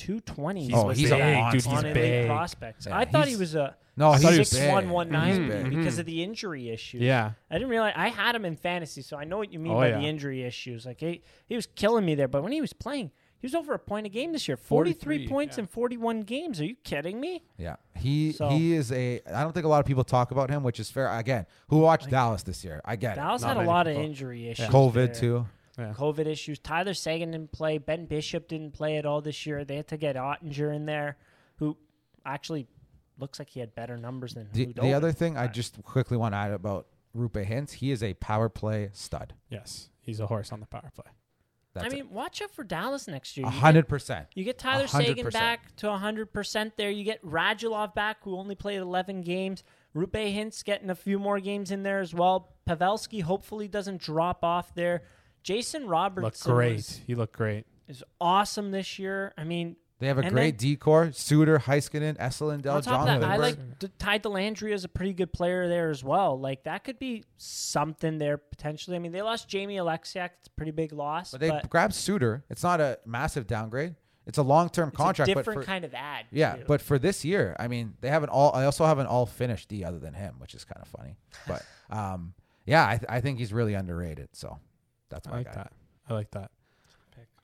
Two twenty. He's Oh, he's a big, monster. dude. He's on elite big. prospects. Yeah, I thought he was a No, he's six big. one one nine He's big. because of mm-hmm. the injury issues. Yeah. I didn't realize I had him in fantasy, so I know what you mean Oh, by yeah. the injury issues. Like he, he was killing me there, but when he was playing, he was over a point a game this year. Forty three 43, points yeah. in forty one games. Are you kidding me? Yeah, he So- he is a. I don't think a lot of people talk about him, which is fair. Again, who watched Dallas this year? I get Dallas Not had a many lot of injury issues. it. COVID there. too. Yeah. COVID issues. Tyler Seguin didn't play. Ben Bishop didn't play at all this year. They had to get Oettinger in there, who actually looks like he had better numbers than The, the other thing I just quickly want to add about Roope Hintz, he is a power play stud. Yes. He's a horse on the power play. That's I mean, watch out for Dallas next year. a hundred percent. You get Tyler A hundred Seguin back to 100% there. You get Radulov back, who only played 11 games. Roope Hintz getting a few more games in there as well. Pavelski hopefully doesn't drop off there. Jason Robertson Looked Robertson great. was- He looked great. is awesome this year. I mean, They have a And great decor: Suter, Heiskanen, Esselin, On top of that, I like D- Ty Delandry is a pretty good player there as well. Like that could be something there potentially. I mean, they lost Jamie Oleksiak. It's a pretty big loss, But but, they grabbed Suter. It's not a massive downgrade. It's a long-term contract. a but different for, kind of ad. yeah, too. but for this year, I mean, they have an all. I also have an all finished D other than him, which is kind of funny. But [laughs] um, yeah, I, th- I think he's really underrated. So that's I like guy. that. I like that.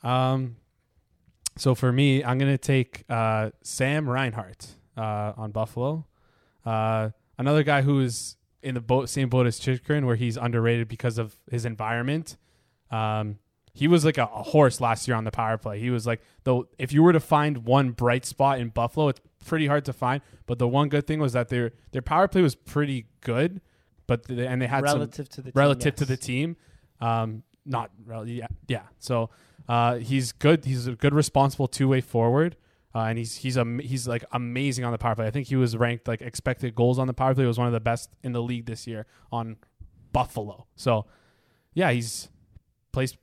Um, so for me, I'm gonna take uh, Sam Reinhart uh, on Buffalo. Uh, another guy who is in the boat, same boat as Chychrun, where he's underrated because of his environment. Um, he was like a, a horse last year on the power play. He was like though. If you were to find one bright spot in Buffalo, it's pretty hard to find. But the one good thing was that their their power play was pretty good. But the, and they had some relative to the relative team, to the team. Um, not really. yeah, yeah. So uh, he's good. He's a good, responsible two way forward, uh, and he's he's am- he's like amazing on the power play. I think he was ranked like expected goals on the power play was one of the best in the league this year on Buffalo. So yeah, he's plays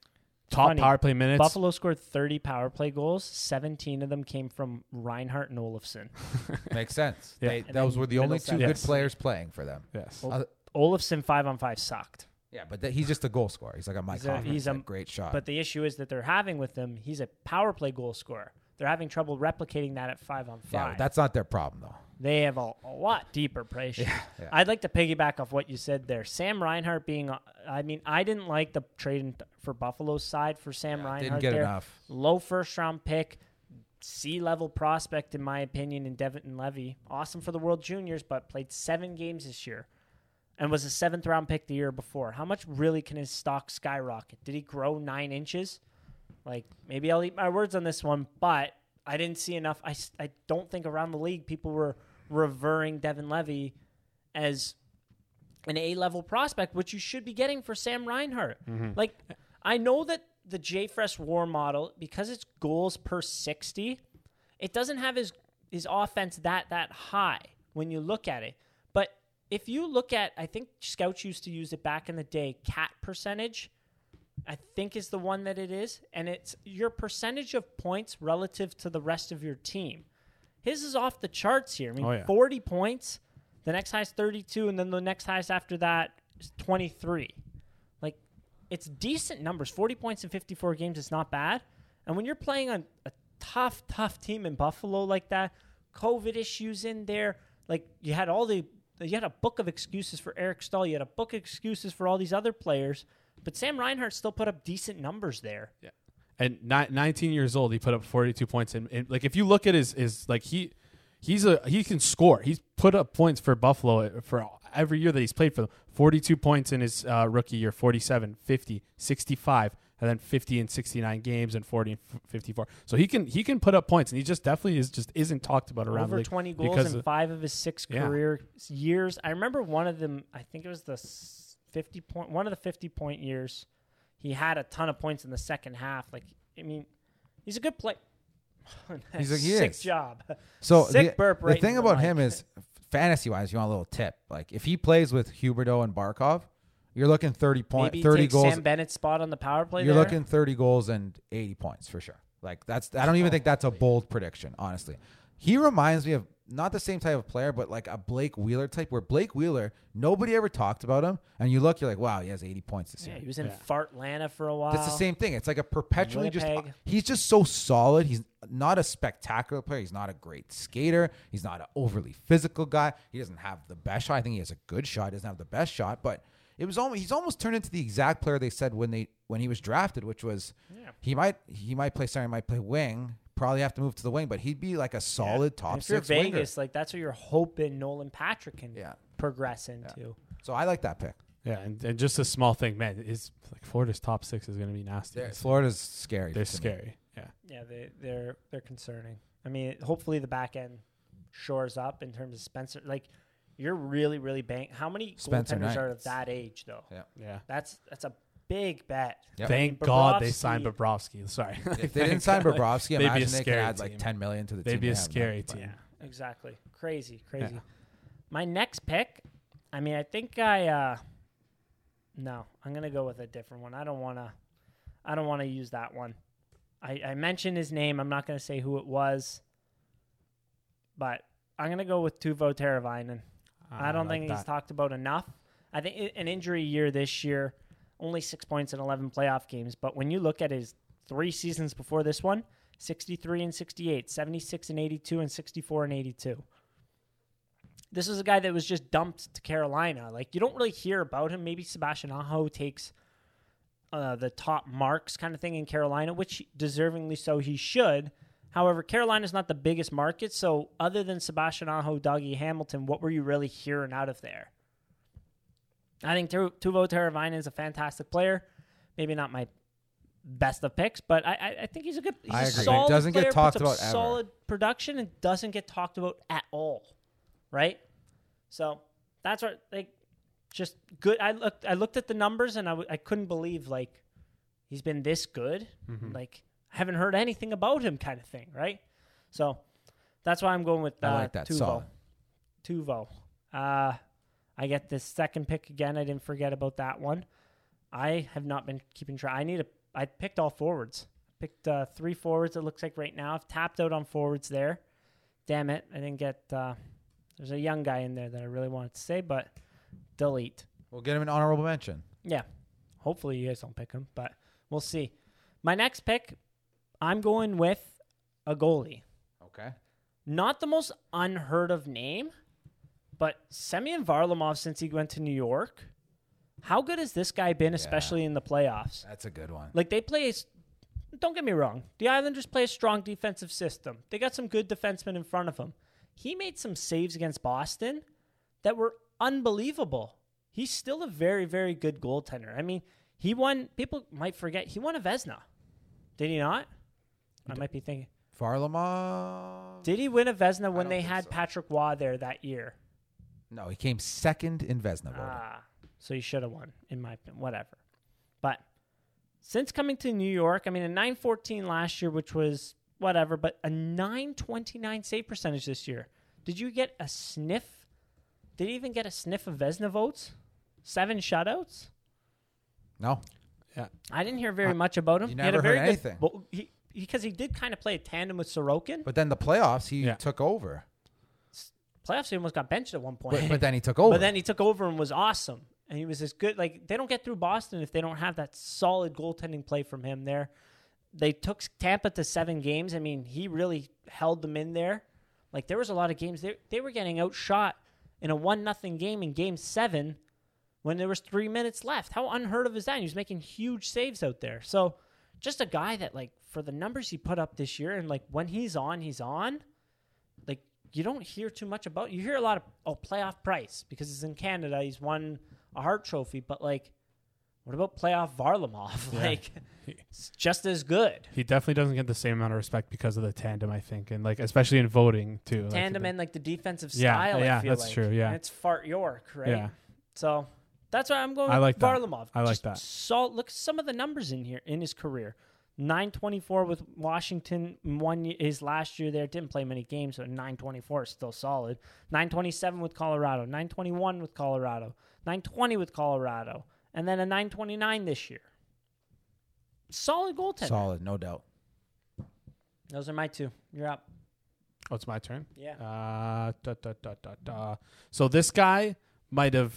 top funny. power play minutes. Buffalo scored 30 power play goals. 17 of them came from Reinhart and Olofsson. [laughs] Makes sense. Yeah. They, And those were the only two good Yes. players playing for them. Yes. Well, Olofsson five on five sucked. Yeah, but th- he's just a goal scorer. He's like a Mike He's a- Hoffman. he's a a- great shot. But the issue is that they're having with him, he's a power play goal scorer. They're having trouble replicating that at five on yeah, five. that's not their problem though. they have a, a lot deeper play. issue. [laughs] yeah. I'd like to piggyback off what you said there. Sam Reinhart being, uh, I mean, I didn't like the trade for Buffalo's side for Sam Yeah, Reinhart. didn't get there. enough. Low first round pick, C level prospect, in my opinion, in Devon Levi. Awesome for the World Juniors, but played seven games this year and was a seventh round pick the year before. How much really can his stock skyrocket? Did he grow nine inches? Like, maybe I'll eat my words on this one, but I didn't see enough. I, I don't think around the league people were revering Devon Levi as an A level prospect, which you should be getting for Sam Reinhart. Mm-hmm. Like, I know that the JFresh War model, because it's goals per 60, it doesn't have his, his offense that, that high when you look at it. If you look at, I think scouts used to use it back in the day, cat percentage. I think is the one that it is, and it's your percentage of points relative to the rest of your team. His is off the charts here. I mean, Oh, yeah. 40 points. The next highest 32, and then the next highest after that is 23. Like, it's decent numbers. 40 points in 54 games is not bad. And when you're playing on a tough, tough team in Buffalo like that, COVID issues in there, like you had all the, you had a book of excuses for Eric Staal. You had a book of excuses for all these other players. But Sam Reinhart still put up decent numbers there. Yeah, and ni- 19 years old, he put up 42 points. And, and like, if you look at his, his like he, he's a he can score. He's put up points for Buffalo for every year that he's played for them. 42 points in his uh, rookie year, 47, 50, 65, and then 50 and 69 games and 40 and 54. So he can he can put up points, and he just definitely is just isn't talked about around the Over league 20 goals in of- five of his six Yeah. career years. I remember one of them, I think it was the s- 50 point, one of the 50 point years. He had a ton of points in the second half. Like, I mean, he's a good player. [laughs] He's a- he sick is. job. So [laughs] Sick the, burp the thing in the about him is, [laughs] fantasy wise, you want a little tip. Like if he plays with Huberdeau and Barkov, you're looking thirty point, Maybe thirty take goals. Sam Bennett's spot on the power play. You're there. looking thirty goals and eighty points for sure. Like that's I don't even think that's a bold prediction, honestly. He reminds me of not the same type of player, but like a Blake Wheeler type. Where Blake Wheeler, nobody ever talked about him, and you look, you're like, wow, he has eighty points this year. Yeah, year. he was in Yeah. Fartlanta for a while. That's the same thing. It's like a perpetually just. Winnipeg. He's just so solid. He's not a spectacular player. He's not a great skater. He's not an overly physical guy. He doesn't have the best shot. I think he has a good shot. He doesn't have the best shot, but it was almost he's almost turned into the exact player they said when they when he was drafted, which was Yeah. he might he might play center, he might play wing. Probably have to move to the wing, but he'd be like a solid And top if you're six winger. Vegas, like that's what you're hoping Nolan Patrick can Yeah. progress into. So I like that pick. Yeah, and, and just a small thing, man. Is like Florida's top six is going to be nasty. They're- Florida's scary. They're to me. scary. Yeah. Yeah, they they're they're concerning. I mean, hopefully the back end shores up in terms of Spencer. Like, you're really really bang. How many Spencer goaltenders are Knight. of that age though? Yeah. Yeah. That's that's a big bet. Yep. I mean, Thank God they signed Bobrovsky. [laughs] Sorry. If they [laughs] didn't sign Bobrovsky, They'd be a imagine they could scary add like team. ten million to the team. They'd be they a have now. scary But- team. Yeah, exactly. Crazy, crazy. Yeah. My next pick. I mean, I think I. uh No, I'm gonna go with a different one. I don't wanna. I don't want to use that one. I, I mentioned his name. I'm not going to say who it was, but I'm going to go with Teuvo Teravainen. I don't like think he's talked about enough. I think an injury year this year, only six points in 11 playoff games. But when you look at his three seasons before this one, 63 and 68, 76 and 82, and 64 and 82. This is a guy that was just dumped to Carolina. Like, you don't really hear about him. Maybe Sebastian Aho takes uh, the top marks kind of thing in Carolina, which deservingly so he should. However, Carolina's not the biggest market, so other than Sebastian Aho, Dougie Hamilton, what were you really hearing out of there? I think Tu- Teuvo Teravainen is a fantastic player. Maybe not my best of picks, but I, I, I think he's a good. He's I a agree. solid Doesn't get talked about ever. Solid production and doesn't get talked about at all, right? So that's what like just good. I looked I looked at the numbers and I, w- I couldn't believe like he's been this good. Mm-hmm. Like I haven't heard anything about him, kind of thing, right? So that's why I'm going with uh, I like that. Teuvo. Solid. Teuvo. Uh, I get this second pick again. I didn't forget about that one. I have not been keeping track. I need a. I picked all forwards. Picked uh, three forwards. It looks like right now. I've tapped out on forwards there. Damn it! I didn't get. Uh, there's a young guy in there that I really wanted to say, but delete. We'll get him an honorable mention. Yeah. Hopefully you guys don't pick him, but we'll see. My next pick, I'm going with a goalie. Okay. Not the most unheard of name, but Semyon Varlamov since he went to New York. How good has this guy been, especially in the playoffs? That's a good one. Like they play. Don't get me wrong. The Islanders play a strong defensive system. They got some good defensemen in front of them. He made some saves against Boston that were unbelievable. He's still a very, very good goaltender. I mean, he won. People might forget he won a Vezina. Did he not? I might be thinking. Varlamov. Did he win a Vezina when they had so. Patrick Roy there that year? No, he came second in Vezina voting. Ah, so he should have won, in my opinion. Whatever. But since coming to New York, I mean, a 914 last year, which was whatever, but a 929 save percentage this year. Did you get a sniff? Did he even get a sniff of Vezina votes? Seven shutouts? no, Yeah. I didn't hear very I- much about him. you he had a never very heard good anything. bo- he, because he did kind of play a tandem with Sorokin. but then the playoffs he Yeah. took over. Playoffs, he almost got benched at one point. But, but then he took [laughs] over. But then he took over and was awesome. And he was as good. Like they don't get through Boston if they don't have that solid goaltending play from him there. They took Tampa to seven games. I mean, he really held them in there. Like there was a lot of games they they were getting outshot in a one nothing game in game seven when there was three minutes left. How unheard of is that? And he was making huge saves out there. So just a guy that like for the numbers he put up this year and like when he's on, he's on. Like you don't hear too much about. You hear a lot of oh playoff price because he's in Canada. He's won a Hart Trophy, but like, what about playoff Varlamov? [laughs] Yeah. Like, it's just as good. He definitely doesn't get the same amount of respect because of the tandem, I think, and like especially in voting too. Tandem the- and like the defensive Yeah, style. I yeah, feel that's like. true, yeah. and it's Fart York, right? Yeah, So that's why I'm going. I with like that. Varlamov. I like Just that. Salt. Look at some of the numbers in here in his career. 924 with Washington. One his last year there didn't play many games, so 924 is still solid. 927 with Colorado. 921 with Colorado. 920 with Colorado, and then a 929 this year. Solid goaltender. solid, no doubt. Those are my two. You're up. oh, it's my turn. Yeah. Uh, da, da, da, da, da. So this guy might have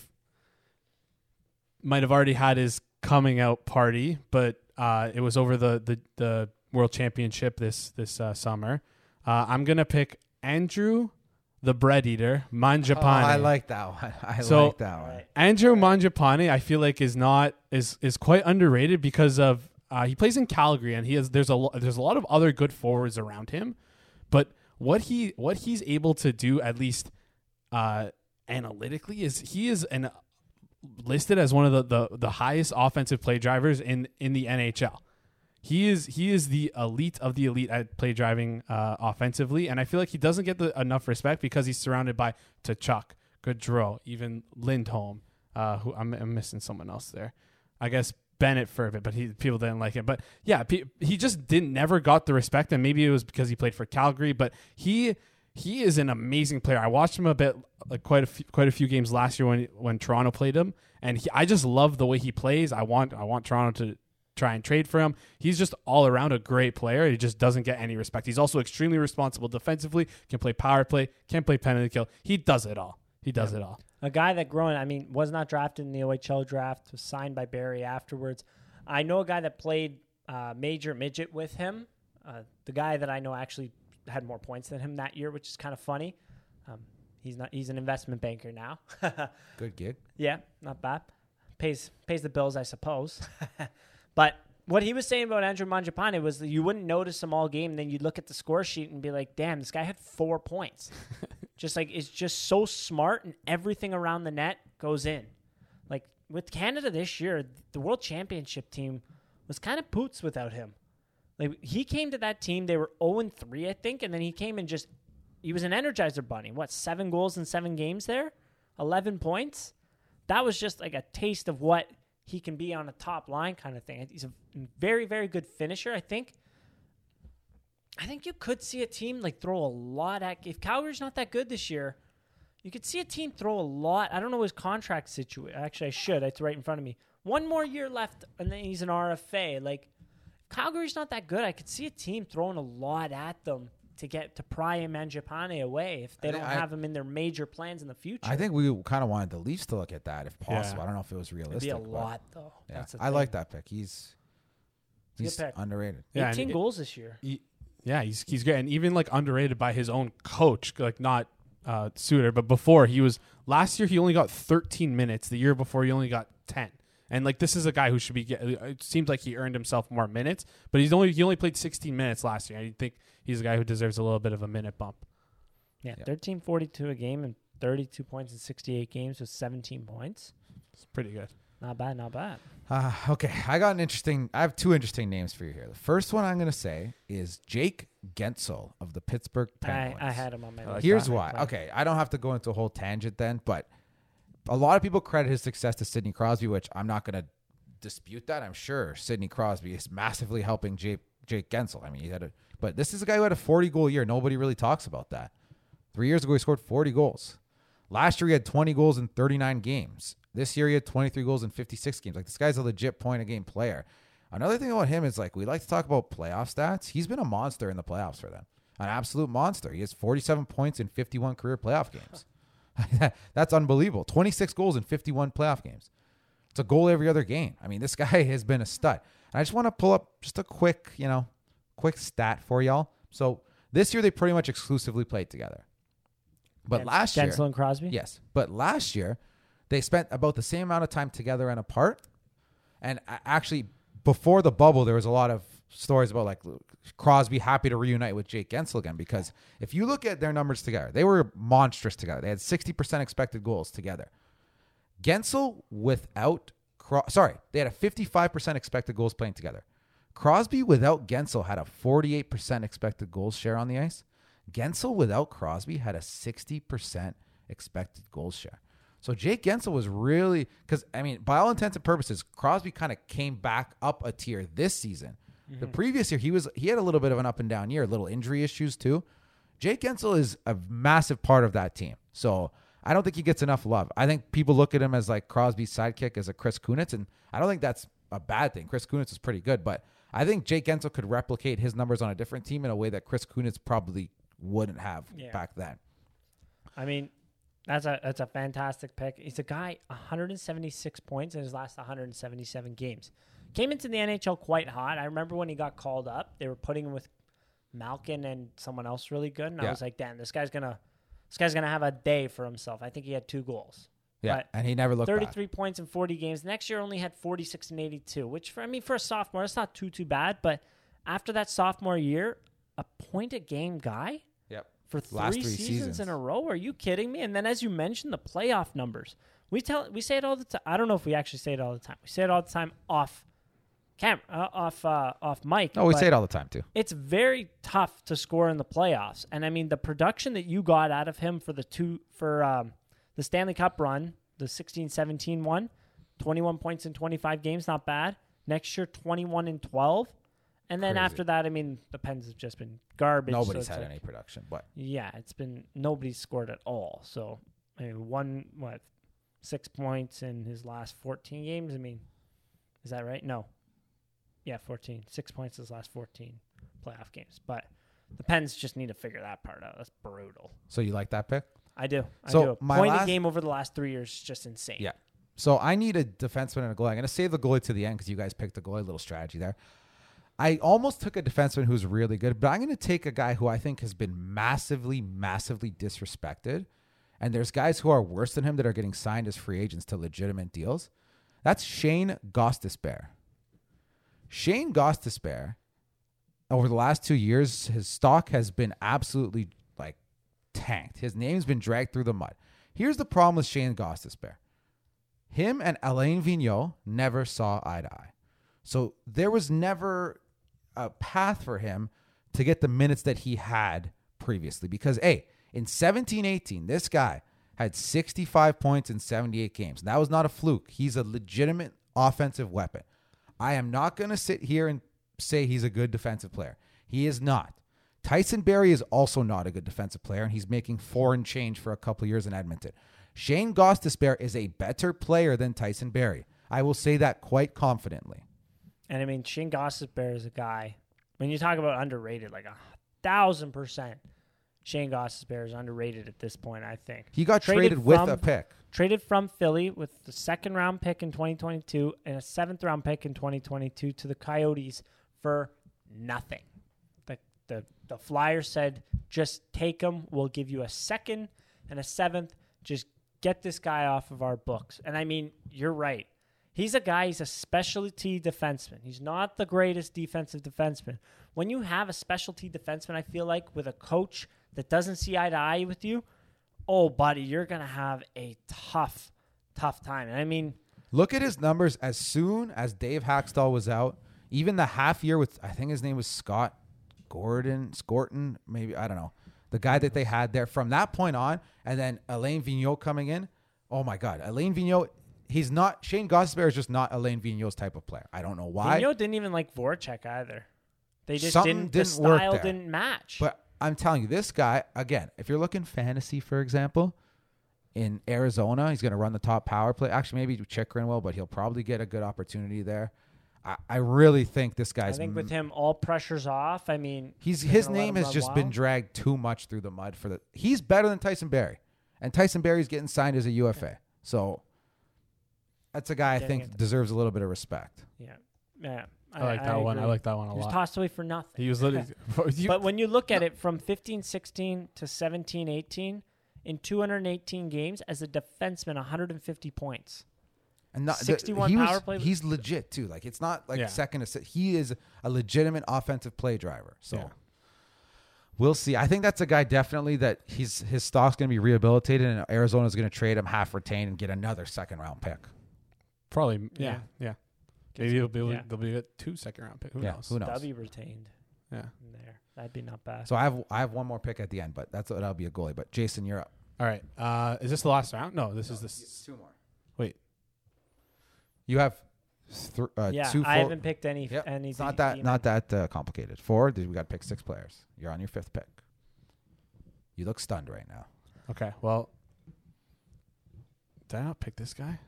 might have already had his coming out party, but uh, it was over the, the, the World Championship this this uh, summer. Uh, I'm gonna pick Andrew, the bread eater, Mangiapane. Oh, I like that one. [laughs] I So- like that one. Andrew Mangiapane, I feel like is not is is quite underrated because of uh, he plays in Calgary and he has there's a there's a lot of other good forwards around him, but what he what he's able to do at least uh, analytically is he is an listed as one of the, the the highest offensive play drivers in in the NHL. He is he is the elite of the elite at play driving uh, offensively, and I feel like he doesn't get the, enough respect because he's surrounded by Tkachuk, Gaudreau, even Lindholm. Uh, who I'm, I'm missing someone else there. I guess Bennett for a bit, but he people didn't like him. But yeah, he just didn't never got the respect, and maybe it was because he played for Calgary. But he he is an amazing player. I watched him a bit, like quite a few, quite a few games last year when when Toronto played him, and he, I just love the way he plays. I want I want Toronto to try and trade for him. He's just all around a great player. He just doesn't get any respect. He's also extremely responsible defensively. Can play power play. Can play penalty kill. He does it all. He does it all. A guy that growing, I mean, was not drafted in the OHL draft, was signed by Barrie afterwards. I know a guy that played uh, major midget with him. Uh, the guy that I know actually had more points than him that year, which is kind of funny. Um, he's not. He's an investment banker now. [laughs] Good gig. yeah, not bad. Pays pays the bills, I suppose. [laughs] but what he was saying about Andrew Mangiapane was that you wouldn't notice him all game, then you'd look at the score sheet and be like, "Damn, this guy had four points." [laughs] just like it's just so smart, and everything around the net goes in. Like with Canada this year, the World Championship team was kind of poots without him. Like he came to that team, they were 0 3, I think, and then he came and just he was an energizer bunny. What, seven goals in seven games there? Eleven points? That was just like a taste of what he can be on a top line kind of thing. He's a very, very good finisher, I think. I think you could see a team like throw a lot at if Calgary's not that good this year. You could see a team throw a lot. I don't know his contract situation. Actually, I should. It's right in front of me. One more year left, and then he's an RFA. Like Calgary's not that good. I could see a team throwing a lot at them to get to pry Mangiapane away if they I don't think I- have him in their major plans in the future. I think we kind of wanted the Leafs to look at that if possible. Yeah. I don't know if it was it'd realistic. be a but lot though. Yeah, That's the I thing. like that pick. He's he's pick. underrated. Yeah, and 18 it- goals this year. He- yeah, he's he's great, and even like underrated by his own coach, like not uh, Sutter, but before he was last year he only got 13 minutes. The year before he only got 10. And like this is a guy who should be. Get, it seems like he earned himself more minutes, but he's only he only played 16 minutes last year. I think he's a guy who deserves a little bit of a minute bump. Yeah, Yeah. 13 42 a game and 32 points in 68 games with 17 points. It's pretty good. Not bad, not bad. Uh, okay, I got an interesting. I have two interesting names for you here. The first one I'm going to say is Jake Guentzel of the Pittsburgh Penguins. I had him on my list. Here's why. Okay, I don't have to go into a whole tangent then, but a lot of people credit his success to Sidney Crosby, which I'm not going to dispute that. I'm sure Sidney Crosby is massively helping Jake Jake Guentzel. I mean, he had a, but this is a guy who had a 40 goal year. Nobody really talks about that. Three years ago, he scored 40 goals. Last year, he had 20 goals in 39 games. This year, he had 23 goals in 56 games. Like this guy's a legit point a game player. Another thing about him is like we like to talk about playoff stats. He's been a monster in the playoffs for them, an absolute monster. He has 47 points in 51 career playoff games. [laughs] That's unbelievable. 26 goals in 51 playoff games. It's a goal every other game. I mean, this [laughs] guy has been a stud. And I just want to pull up just a quick, you know, quick stat for y'all. So this year they pretty much exclusively played together. But last year, Guentzel and Crosby? Yes. But last year, they spent about the same amount of time together and apart. And actually, before the bubble, there was a lot of stories about like Crosby happy to reunite with Jake Guentzel again because if you look at their numbers together, they were monstrous together. They had 60% expected goals together. Guentzel without Cro- sorry, they had a 55% expected goals playing together. Crosby without Guentzel had a 48% expected goals share on the ice. Guentzel without Crosby had a 60% expected goals share. So Jake Guentzel was really because I mean, by all intents and purposes, Crosby kind of came back up a tier this season. The mm-hmm. previous year, he was he had a little bit of an up and down year, little injury issues too. Jake Guentzel is a massive part of that team. So I don't think he gets enough love. I think people look at him as like Crosby's sidekick as a Chris Kunitz, and I don't think that's a bad thing. Chris Kunitz is pretty good, but I think Jake Guentzel could replicate his numbers on a different team in a way that Chris Kunitz probably wouldn't have Yeah. back then. I mean, that's a that's a fantastic pick. He's a guy 176 points in his last 177 games. Came into the NHL quite hot. I remember when he got called up, they were putting him with Malkin and someone else really good, and I was like, "Damn, this guy's gonna this guy's gonna have a day for himself." I think he had two goals. Yeah, But and he never looked back. 33 points in 40 games. Next year only had 46 and 82, which for I mean for a sophomore, it's not too too bad. But after that sophomore year, a point a game guy Yep. for three, Last three seasons, seasons. in a row. Are you kidding me? And then as you mentioned, the playoff numbers. We tell we say it all the time. I don't know if we actually say it all the time. We say it all the time off camera, uh, off uh, off mic. Oh, we say it all the time too. It's very tough to score in the playoffs. And I mean, the production that you got out of him for the two for um, the Stanley Cup run, the 16-17 one, 21 points in 25 games, not bad. Next year, 21 and 12. And then Crazy. after that, I mean, the Pens have just been garbage. Nobody's it's had like- any production, but yeah, it's been nobody's scored at all. So I mean, one what six points in his last fourteen games. I mean, is that right? No, Yeah, 14. Six points his last 14 playoff games. But the Pens just need to figure that part out. That's brutal. So you like that pick? I do. I So do. my Point a last- game over the last three years is just insane. Yeah. So I need a defenseman and a goalie. I'm going to save the goalie to the end because you guys picked the goalie. Little strategy there. I almost took a defenseman who's really good, but I'm going to take a guy who I think has been massively, massively disrespected. And there's guys who are worse than him that are getting signed as free agents to legitimate deals. That's Shane Gostisbehere. Shane Gostisbehere, over the last two years, his stock has been absolutely like tanked. His name's been dragged through the mud. Here's the problem with Shane Gostisbehere. Him and Alain Vigneault never saw eye to eye. So there was never a path for him to get the minutes that he had previously. Because, hey, in 17 18, this guy had 65 points in 78 games. That was not a fluke. He's a legitimate offensive weapon. I am not going to sit here and say he's a good defensive player. He is not. Tyson Barrie is also not a good defensive player, and he's making foreign change for a couple years in Edmonton. Shane Gostisbehere is a better player than Tyson Barrie. I will say that quite confidently. And I mean, Shane Bear is a guy. When you talk about underrated, like a thousand percent, Shane Bear is underrated at this point. I think He got Traded traded, with from- a pick. traded from Philly with the second round pick in 2022 and a seventh round pick in 2022 to the Coyotes for nothing. The the the Flyers said, "Just take him. We'll give you a second and a seventh. Just get this guy off of our books." And I mean, you're right. He's a guy. He's a specialty defenseman. He's not the greatest defensive defenseman. When you have a specialty defenseman, I feel like with a coach that doesn't see eye to eye with you, oh, buddy, you're gonna have a tough, tough time. And I mean, Look at his numbers as soon as Dave Hakstol was out. Even the half year with, I think his name was Scott Gordon, Scorton, maybe, I don't know. The guy that they had there from that point on, and then Alain Vigneault coming in. Oh my God. Alain Vigneault, he's not, Shane Gostisbehere is just not Alain Vigneault's type of player. I don't know why. Vigneault didn't even like Voracek either. They just Something didn't. The didn't work style didn't match. But I'm telling you, this guy, again, if you're looking fantasy, for example, in Arizona, he's going to run the top power play. Actually, maybe Chychrun will, but he'll probably get a good opportunity there. I, I really think this guy's. I think with him, all pressure's off. I mean, he's his name has just been dragged too much through the mud for the. He's better than Tyson Barrie, and Tyson Barrie's getting signed as a UFA. So that's a guy I think deserves a little bit of respect. Yeah, yeah. I like that one. I like that one a He was lot. tossed away for nothing. He was literally. [laughs] [laughs] you- but when you look at it from 15 16 to 17 18, in 218 games as a defenseman, 150 points. And not, the- 61 was- power play- He's legit too. Like it's not like Yeah. second assist. He is a legitimate offensive play driver. So Yeah. we'll see. I think that's a guy definitely that he's his stock's going to be rehabilitated, and Arizona's going to trade him half retained and get another second round pick. Probably, yeah, yeah. Maybe it'll be Yeah. they'll be a two second round pick. Who yeah, knows? who knows? W retained Yeah. in there. That'd be not bad. So I have I have one more pick at the end, but that's that'll be a goalie. But Jason, you're up. All right. Uh, is this the last round? No, this is the. s- two more. Wait. You have th- uh, yeah, two. I haven't picked any. Yep. any It's not that D- not that uh, complicated. Four. We got to pick six players. You're on your fifth pick. You look stunned right now. Okay. Well, did I not pick this guy?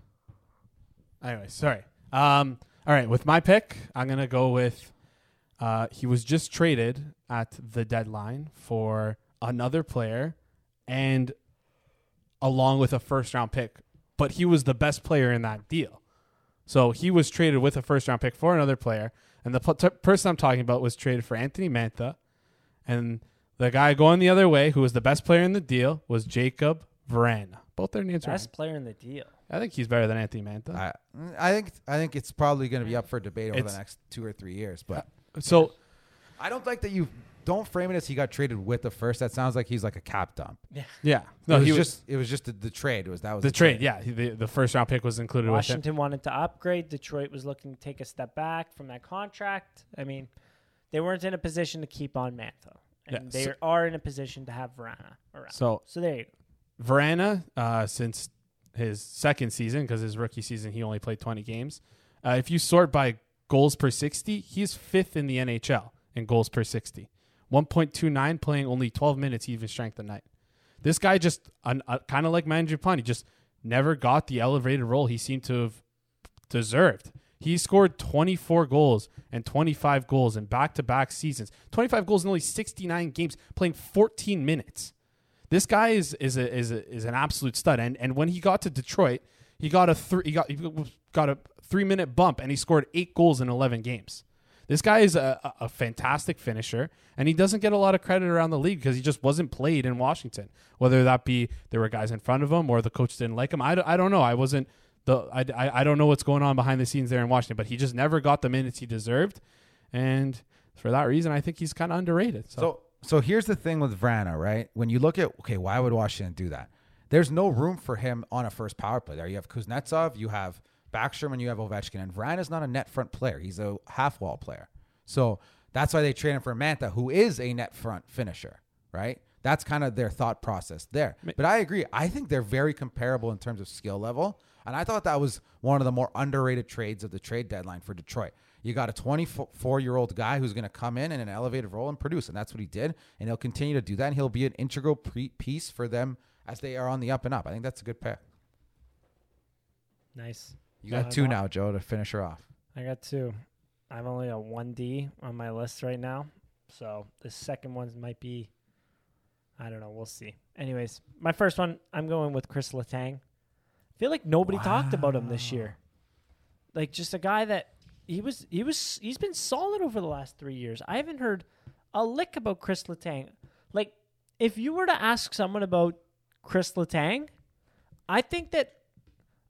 Anyway, sorry. Um. All right. With my pick, I'm gonna go with. Uh, he was just traded at the deadline for another player, and along with a first round pick, but he was the best player in that deal. So he was traded with a first round pick for another player, and the person I'm talking about was traded for Anthony Mantha, and the guy going the other way, who was the best player in the deal, was Jakub Vrana. Both their names best are. Best player in the deal. I think he's better than Anthony Mantha. I I think I think it's probably going to be up for debate over It's- the next two or three years. But so I don't like that you don't frame it as he got traded with the first. That sounds like he's like a cap dump. yeah, No, no, it was he was just it was just the, the trade. It was that was the trade. Yeah, he- the, the first round pick was included with him. Washington wanted to upgrade. Detroit was looking to take a step back from that contract. I mean, they weren't in a position to keep on Mantha. And Yeah, they so- are in a position to have Vrana around. So So there you go. Vrana, uh, since his second season, because his rookie season he only played 20 games. Uh, if you sort by goals per 60, he's fifth in the NHL in goals per 60. 1.29, playing only 12 minutes even strength a night. This guy just, uh, kind of like Mangiapane, just never got the elevated role he seemed to have deserved. He scored 24 goals and 25 goals in back-to-back seasons. 25 goals in only 69 games, playing 14 minutes. This guy is is a, is a, is an absolute stud. And and when he got to Detroit, he got a three he got he got a three minute bump and he scored eight goals in 11 games. This guy is a, a fantastic finisher, and he doesn't get a lot of credit around the league because he just wasn't played in Washington. Whether that be there were guys in front of him or the coach didn't like him, I, I don't know. I wasn't the I, I, I don't know what's going on behind the scenes there in Washington, but he just never got the minutes he deserved, and for that reason, I think he's kind of underrated. So, So so here's the thing with Vrana, right? When you look at okay, why would Washington do that? There's no room for him on a first power play. There you have Kuznetsov, you have Backstrom, and you have Ovechkin. And Vrana Vrana's not a net front player; he's a half wall player. So that's why they trade him for Mantha, who is a net front finisher, right? That's kind of their thought process there. But I agree. I think they're very comparable in terms of skill level. And I thought that was one of the more underrated trades of the trade deadline for Detroit. You got a 24 year old guy who's going to come in in an elevated role and produce. And that's what he did. And he'll continue to do that. And he'll be an integral pre- piece for them as they are on the up and up. I think that's a good pair. Nice. You got Uh, two no- now, Joe, to finish her off. I got two. I've only a one D on my list right now, so the second one might be. I don't know. We'll see. Anyways, my first one, I'm going with Chris Letang. I feel like nobody talked about him this year. Like just a guy that he was he was he's been solid over the last three years. I haven't heard a lick about Chris Letang. Like if you were to ask someone about Chris Letang, I think that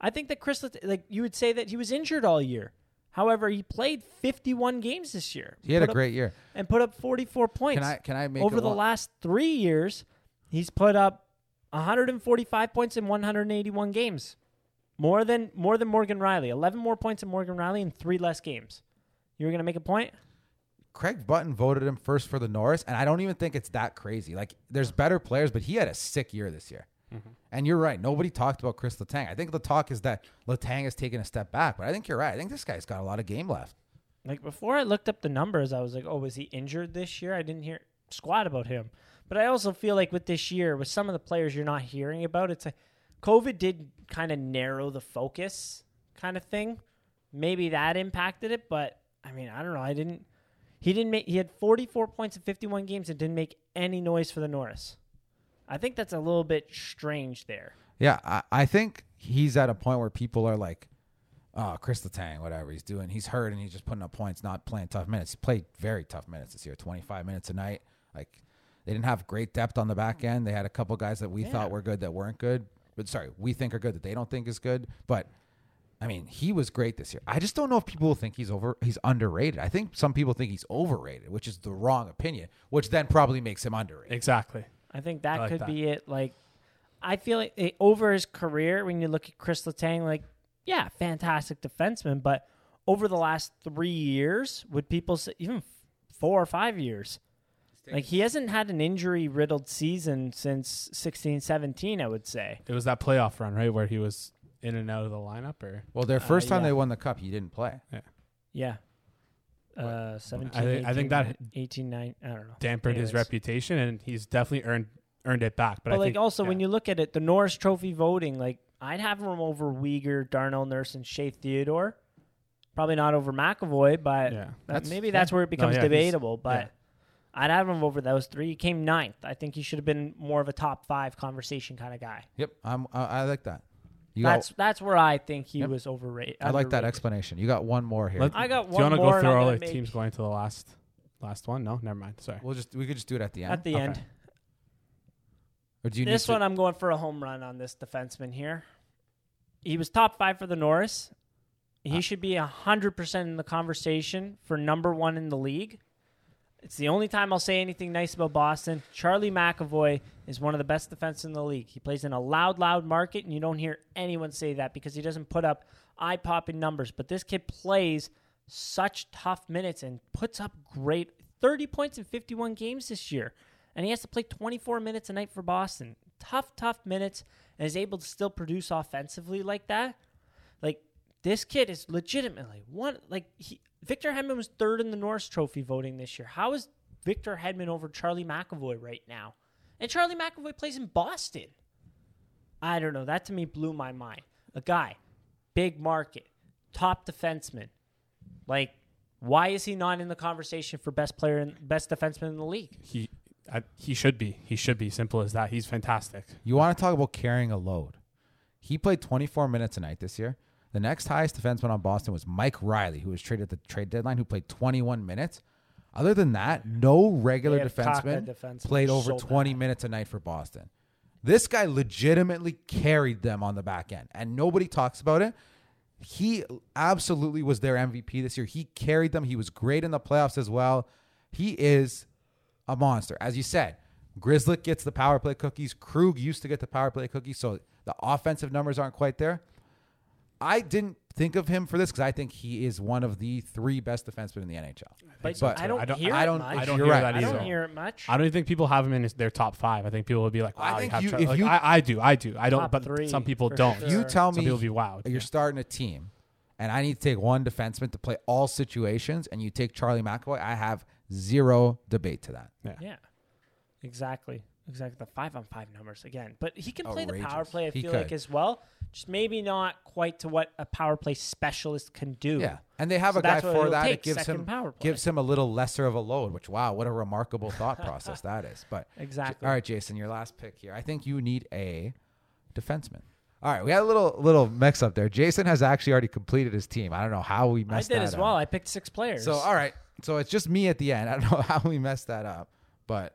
I think that Chris Letang, like you would say that he was injured all year. However, he played 51 games this year. He had a up- great year. and put up 44 points. Can I can I make Over the last three years, he's put up 145 points in 181 games, more than more than Morgan Rielly. 11 more points than Morgan Rielly in three less games. You were gonna make a point? Craig Button voted him first for the Norris, and I don't even think it's that crazy. Like, there's better players, but he had a sick year this year. Mm-hmm. And you're right. Nobody talked about Chris Letang. I think the talk is that Letang has taken a step back, but I think you're right. I think this guy's got a lot of game left. Like before I looked up the numbers, I was like, "Oh, was he injured this year?" I didn't hear squat about him. But I also feel like with this year, with some of the players you're not hearing about, it's like COVID did kind of narrow the focus, kind of thing. Maybe that impacted it, but I mean, I don't know. I didn't. He didn't make. He had 44 points in 51 games and didn't make any noise for the Norris. I think that's a little bit strange there. Yeah, I, I think he's at a point where people are like, oh, Chris Letang, whatever he's doing. He's hurt and he's just putting up points, not playing tough minutes. He played very tough minutes this year, 25 minutes a night. Like, they didn't have great depth on the back end. They had a couple guys that we Yeah. thought were good that weren't good. But sorry, we think are good that they don't think is good. But I mean, he was great this year. I just don't know if people think he's over he's underrated. I think some people think he's overrated, which is the wrong opinion, which then probably makes him underrated. exactly. I think that I like could that. be it. Like, I feel like eh, over his career, when you look at Chris Letang, like, yeah, fantastic defenseman, but over the last three years, would people say even four or five years? Like, he hasn't had an injury riddled season since 16 17, I would say. It was that playoff run, right, where he was in and out of the lineup, or Well, their first time yeah. they won the cup, he didn't play. Yeah. Uh, 17, I think- I think that 18, 9, I don't know. dampened his Anyways. reputation, and he's definitely earned earned it back. But, But, I like think, also yeah. when you look at it, the Norris Trophy voting, like I'd have him over Uyghur, Darnell Nurse, and Shea Theodore. Probably not over McAvoy, but Yeah. that- That's- maybe that's where it becomes yeah, he's- debatable. But yeah. I'd have him over those three. He came ninth. I think he should have been more of a top five conversation kind of guy. Yep, I'm, I, I like that. You that's got, that's where I think he Yep. was overrated. I like that explanation. You got one more here. Let- I got one. More. Do you one want to go through all the make- teams going to the last last one? No, never mind. Sorry. we'll just we could just do it at the end. At the Okay. end, or do you this need one I'm going for a home run on this defenseman here. He was top five for the Norris. He Uh, should be hundred percent in the conversation for number one in the league. It's the only time I'll say anything nice about Boston. Charlie McAvoy is one of the best defense in the league. He plays in a loud, loud market, and you don't hear anyone say that because he doesn't put up eye popping numbers. But this kid plays such tough minutes and puts up great 30 points in 51 games this year. And he has to play 24 minutes a night for Boston. Tough, tough minutes, and is able to still produce offensively like that. Like, this kid is legitimately one. Like, he, Victor Hedman was third in the Norris Trophy voting this year. How is Victor Hedman over Charlie McAvoy right now? And Charlie McAvoy plays in Boston. I don't know. That to me blew my mind. A guy, big market, top defenseman, Like, why is he not in the conversation for best player and best defenseman in the league? He I, he should be. He should be. Simple as that. He's fantastic. You want to talk about carrying a load? He played 24 minutes a night this year. The next highest defenseman on Boston was Mike Reilly, who was traded at the trade deadline, who played 21 minutes. Other than that, no regular They have Kaka defenseman defensemen played over so 20 bad. minutes a night for Boston. This guy legitimately carried them on the back end, and nobody talks about it. He absolutely was their MVP this year. He carried them. He was great in the playoffs as well. He is a monster. As you said, Grzelcyk gets the power play cookies. Krug used to get the power play cookies, so the offensive numbers aren't quite there. I didn't think of him for this because I think he is one of the three best defensemen in the NHL. But, so, I don't, I don't- hear I don't- much. I don't hear right. that I don't hear it much. I don't even think people have him in his, their top five. I think people will be like, I "Wow, think you have you- Char-" if like, you- I, I do, I do, I don't, but three, some people don't. sure. You tell Some me people will be wow. you're starting a team, and I need to take one defenseman to play all situations, and you take Charlie McAvoy. I have zero debate to that. Yeah. Yeah, exactly, exactly. The five on five numbers again, but he can play the power play. I He feel could. like as well, just maybe not quite to what a power play specialist can do. Yeah, and they have So a guy that's what for it'll that. take, It gives second him power play. gives him a little lesser of a load. Which wow, what a remarkable thought [laughs] process that is. But exactly. all right, Jason, your last pick here. I think you need a defenseman. All right, we had a little little mix up there. Jason has actually already completed his team. I don't know how we messed up. I messed did that as up. well. I picked six players. So all right, so it's just me at the end. [laughs] I don't know how we messed that up, but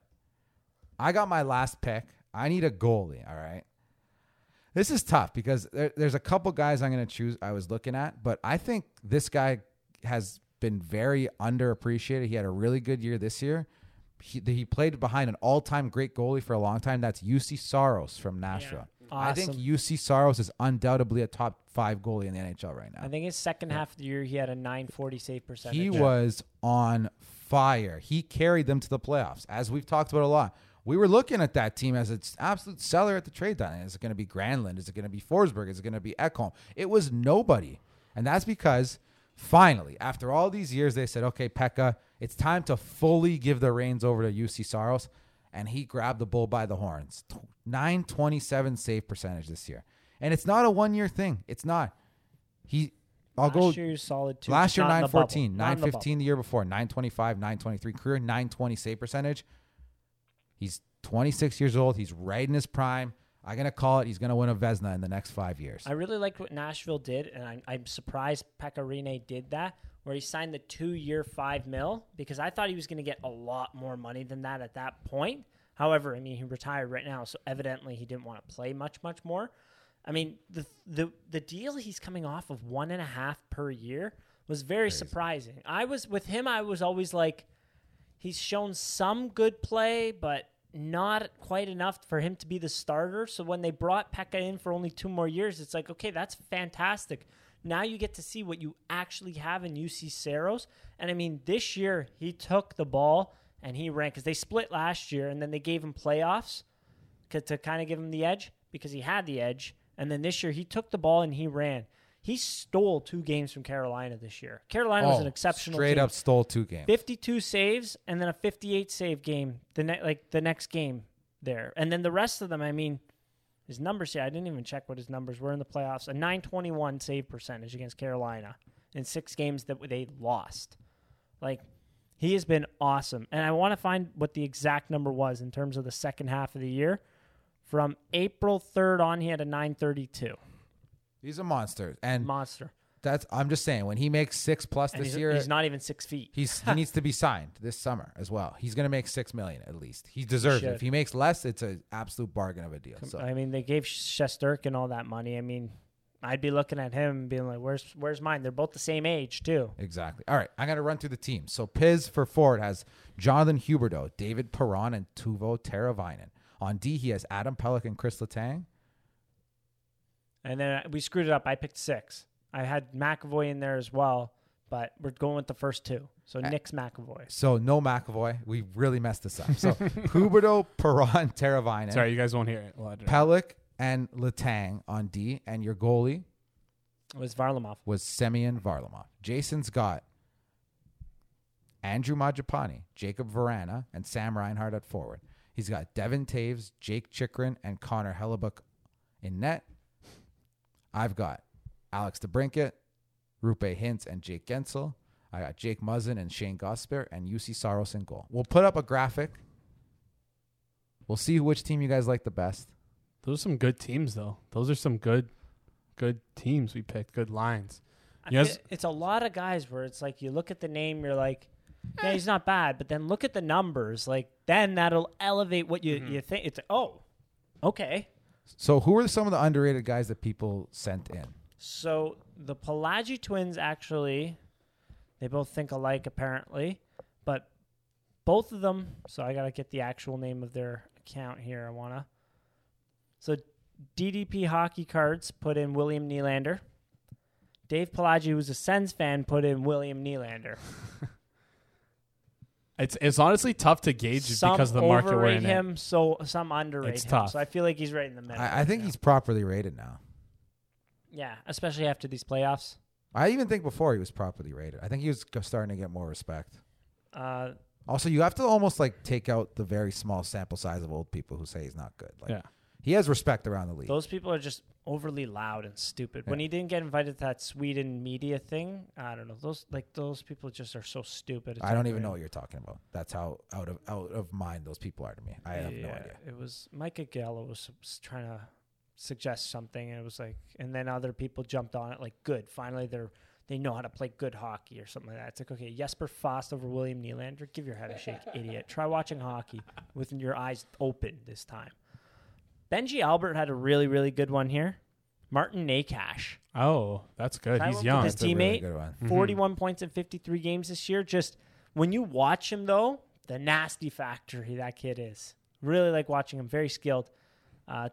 I got my last pick. I need a goalie. All right, this is tough because there, there's a couple guys I'm going to choose. I was looking at, but I think this guy has been very underappreciated. He had a really good year this year. He, he played behind an all-time great goalie for a long time. That's Juuse Saros from Nashville. I think Awesome. Juuse Saros is undoubtedly a top five goalie in the NHL right now. I think his second half of the year he had a 940 save percentage. He was on fire. He carried them to the playoffs, as we've talked about a lot. We were looking at that team as its absolute seller at the trade deadline. Is it going to be Granlund? Is it going to be Forsberg? Is it going to be Ekholm? It was nobody. And that's because finally, after all these years, they said, okay, Pekka, it's time to fully give the reins over to Juuse Saros. And he grabbed the bull by the horns. 927 save percentage this year. And it's not a one year thing. It's not. He, I'll Last go. year solid too. Last year, not in the bubble. 914, Not in the 915 the year before, 925, 923, career 920 save percentage. He's 26 years old. He's right in his prime. I'm going to call it. He's going to win a Vezina in the next five years. I really liked what Nashville did, and I'm, I'm surprised Pekka Rinne did that, where he signed the two-year five mil because I thought he was going to get a lot more money than that at that point. However, I mean he retired right now, so evidently he didn't want to play much, much more. I mean the the the deal he's coming off of one and a half per year was very surprising. I was with him. I was always like, he's shown some good play, but not quite enough for him to be the starter. So when they brought Pekka in for only two more years, it's like, okay, that's fantastic. Now you get to see what you actually have in Juuse Saros. And I mean, this year he took the ball and he ran because they split last year and then they gave him playoffs to, to kind of give him the edge because he had the edge. And then this year he took the ball and he ran. He stole two games from Carolina this year. Carolina was Oh, an exceptional Straight team. up stole two games. 52 saves and then a 58 save game the ne- like the next game there and then the rest of them i mean his numbers here i didn't even check what his numbers were in the playoffs a 921 save percentage against carolina in six games that they lost like he has been awesome and i want to find what the exact number was in terms of the second half of the year from april 3rd on he had a 932 He's a monster. And monster that's, I'm just saying, when he makes six plus and this he's, year, he's not even six feet He's he [laughs] needs to be signed this summer as well. He's going to make six million at least. He deserves it. should. If he makes less, it's an absolute bargain of a deal. So I mean, they gave Shesterkin all that money. I mean, I'd be looking at him and being like, "Where's Where's mine?" They're both the same age too. exactly. All right, I'm going to run through the team. So Piz for Ford has Jonathan Huberdeau, David Perron, and Teuvo Teravainen. On D, he has Adam Pelech and Chris Letang. And then uh, we screwed it up. I picked six. I had McAvoy in there as well, but we're going with the first two. So Nick's McAvoy. So no McAvoy. We really messed this up. So [laughs] Huberdeau, Perron, Teravainen, Sorry, you guys won't hear it. Well, I don't. Pelech, and Letang on D, and your goalie It was Varlamov. was Semyon Varlamov. Jason's got Andrew Mangiapane, Jakub Vrana, and Sam Reinhart at forward. He's got Devon Toews, Jake Chychrun, and Connor Hellebuyck in net. I've got Alex DeBrincat, Roope Hintz, and Jake Guentzel. I got Jake Muzzin and Shane Gosper and Juuse Saros in goal. We'll put up a graphic. We'll see which team you guys like the best. Those are some good teams, though. Those are some good, good teams we picked. Good lines. Yes. It's a lot of guys where it's like you look at the name, you're like, yeah, he's not bad, but then look at the numbers, like then that'll elevate what you mm-hmm. you think. It's oh, okay. So, who are some of the underrated guys that people sent in? So the Pelagi twins actually, they both think alike apparently, but both of them. So I gotta get the actual name of their account here. I wanna. So DDP Hockey Cards put in William Nylander. Dave Pelagi, who's a Sens fan, put in William Nylander. [laughs] It's it's honestly tough to gauge Some because of the market we're overrate in. him, so some underrate It's him. tough. So I feel like he's right in the middle. I, I think now. he's properly rated now. yeah, especially after these playoffs. I even think before he was properly rated. I think he was g- starting to get more respect. Uh, Also, you have to almost like take out the very small sample size of old people who say he's not good. Like Yeah. He has respect around the league. Those people are just overly loud and stupid. When he didn't get invited to that Sweden media thing, I don't know. Those like those people just are so stupid. It's I don't even know what you're talking about. That's how out of out of mind those people are to me. I have no idea. It was Micah Gallo was, was trying to suggest something, and it was like, and then other people jumped on it. Like, good, finally they're they know how to play good hockey or something like that. It's like, okay, Jesper Fast over William Nylander. Give your head a shake, idiot. Try watching hockey with your eyes open this time. Benji Albert had a really, really good one here. Martin Necas. Oh, that's good. He's young. his That's a really teammate, good one. Mhm. 41 points in 53 games this year. Just when you watch him, though, the nasty factory that kid is. Really like watching him. Very skilled. Uh,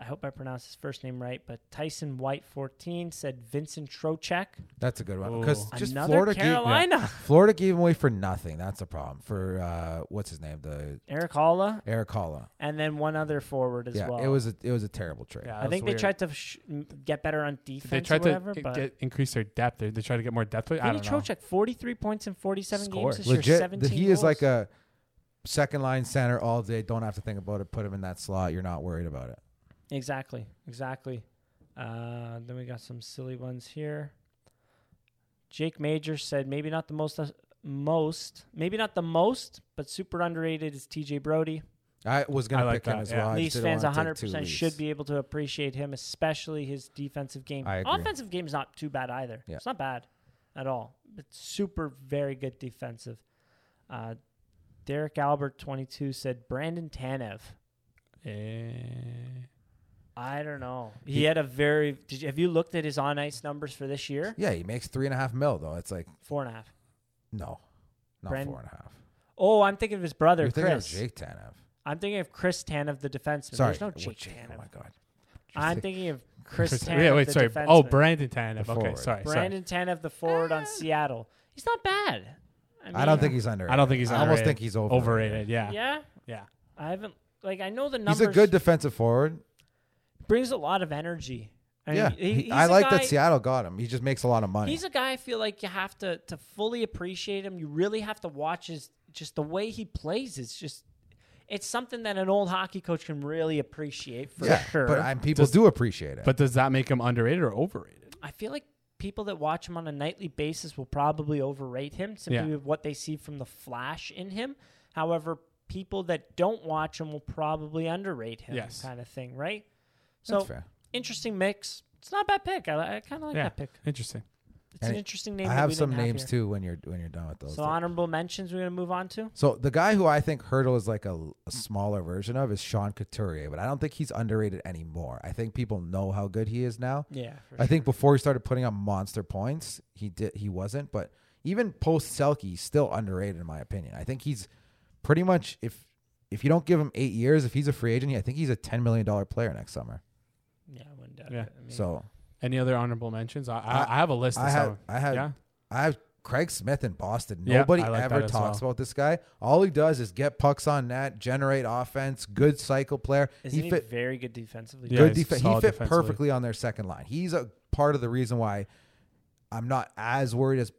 I hope I pronounced his first name right, but Tyson White 14 said Vincent Trocheck. That's a good one because just Another Florida gave, Carolina. [laughs] Florida gave him away for nothing. That's a problem for uh, what's his name, the Erik Haula, Erik Haula. and then one other forward as Yeah, well. it was a it was a terrible trade. Yeah, I think was they tried to sh- get better on defense They tried or whatever, to but get, increase their depth. They, they tried to get more depth. I Vinny don't know. Trocheck, 43 points in 47 Score. games this year, 17 the, he is like a second line center all day. Don't have to think about it. Put him in that slot. You're not worried about it. Exactly, exactly. Uh, then we got some silly ones here. Jake Major said maybe not the most, uh, most, maybe not the most, but super underrated is TJ Brodie. I was gonna I like pick him that, as yeah. well. I just Leafs fans wanna take 100 two percent Leafs. should be able to appreciate him, especially his defensive game. I agree. Offensive game is not too bad either. Yeah. It's not bad at all. It's super, very good defensive. Uh, Derek Albert, 22, said Brandon Tanev. Eh. I don't know. He had a very. Did you, have you looked at his on ice numbers for this year? Yeah, he makes three and a half mil though. It's like Four and a half. no, not Brand- four and a half. Oh, I'm thinking of his brother, You're thinking Chris. of Jake Tanev. I'm thinking of Chris Tanev, the defenseman. Sorry, There's no Jake Jake? Oh Tanev. Oh my god. I'm thinking of [laughs] Chris Chris- Tanev, yeah, wait, the sorry. defenseman. Oh, Brandon Tanev. The Okay, sorry. Brandon Tanev, the forward on ah. Seattle. He's not bad. I, I don't think he's underrated. I don't think he's I almost think he's overrated. overrated. Yeah. Yeah, Yeah. I haven't. Like I know the numbers. He's a good defensive forward. Brings a lot of energy. I mean, yeah, he- he- he's I a like guy- that Seattle got him. He just makes a lot of money. He's a guy I feel like you have to to fully appreciate him. You really have to watch his just the way he plays. It's just it's something that an old hockey coach can really appreciate for yeah, sure. but I'm, people Does- do appreciate it. But does that make him underrated or overrated? I feel like people that watch him on a nightly basis will probably overrate him simply Yeah. with what they see from the flash in him. However, people that don't watch him will probably underrate him, Yes. kind of thing, right? That's So fair. interesting mix. It's not a bad pick. I, I kind of like Yeah. that pick. Interesting. It's And an interesting name. I that have some didn't names here. too when you're when you're done with those. So honorable mentions. We're gonna move on to. So the guy who I think Hertl is like a, a smaller version of is Sean Couturier, but I don't think he's underrated anymore. I think people know how good he is now. Yeah, for I think before he started putting up monster points, he did he wasn't, but even post Selke, he's still underrated in my opinion. I think he's pretty much if if you don't give him eight years, if he's a free agent, I think he's a ten million dollar player next summer. Yeah, I Yeah. I mean, So Any other honorable mentions? I, I, I- I have a list. I have. I have yeah. I have Craig Smith in Boston. Yeah, Nobody I like ever talks well. about this guy. All he does is get pucks on net, generate offense, good cycle player. isn't he, he fit very good defensively? Yeah, good he's defense. He fit perfectly on their second line. He's a part of the reason why I'm not as worried as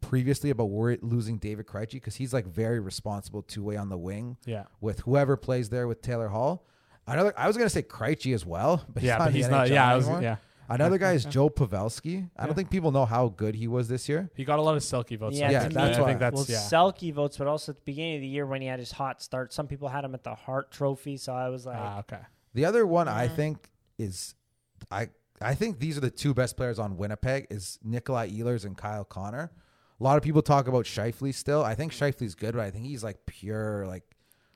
previously about worry, losing David Krejci because he's like very responsible two way on the wing Yeah. with whoever plays there with Taylor Hall. Another, I was gonna say Krejci as well, [laughs] but Yeah, he's but not he's not. Yeah, I was, yeah. Another guy is [laughs] Joe Pavelski. I Yeah. don't think people know how good he was this year. He got a lot of Selke votes. Yeah, Yeah, think. that's I why. think that's well, yeah. Selke votes, but also at the beginning of the year when he had his hot start, some people had him at the Hart Trophy. So I was like, Ah, okay. The other one I think is I I think these are the two best players on Winnipeg is Nikolai Ehlers and Kyle Connor. A lot of people talk about Scheifele still. I think Scheifele's good, but I think he's like pure like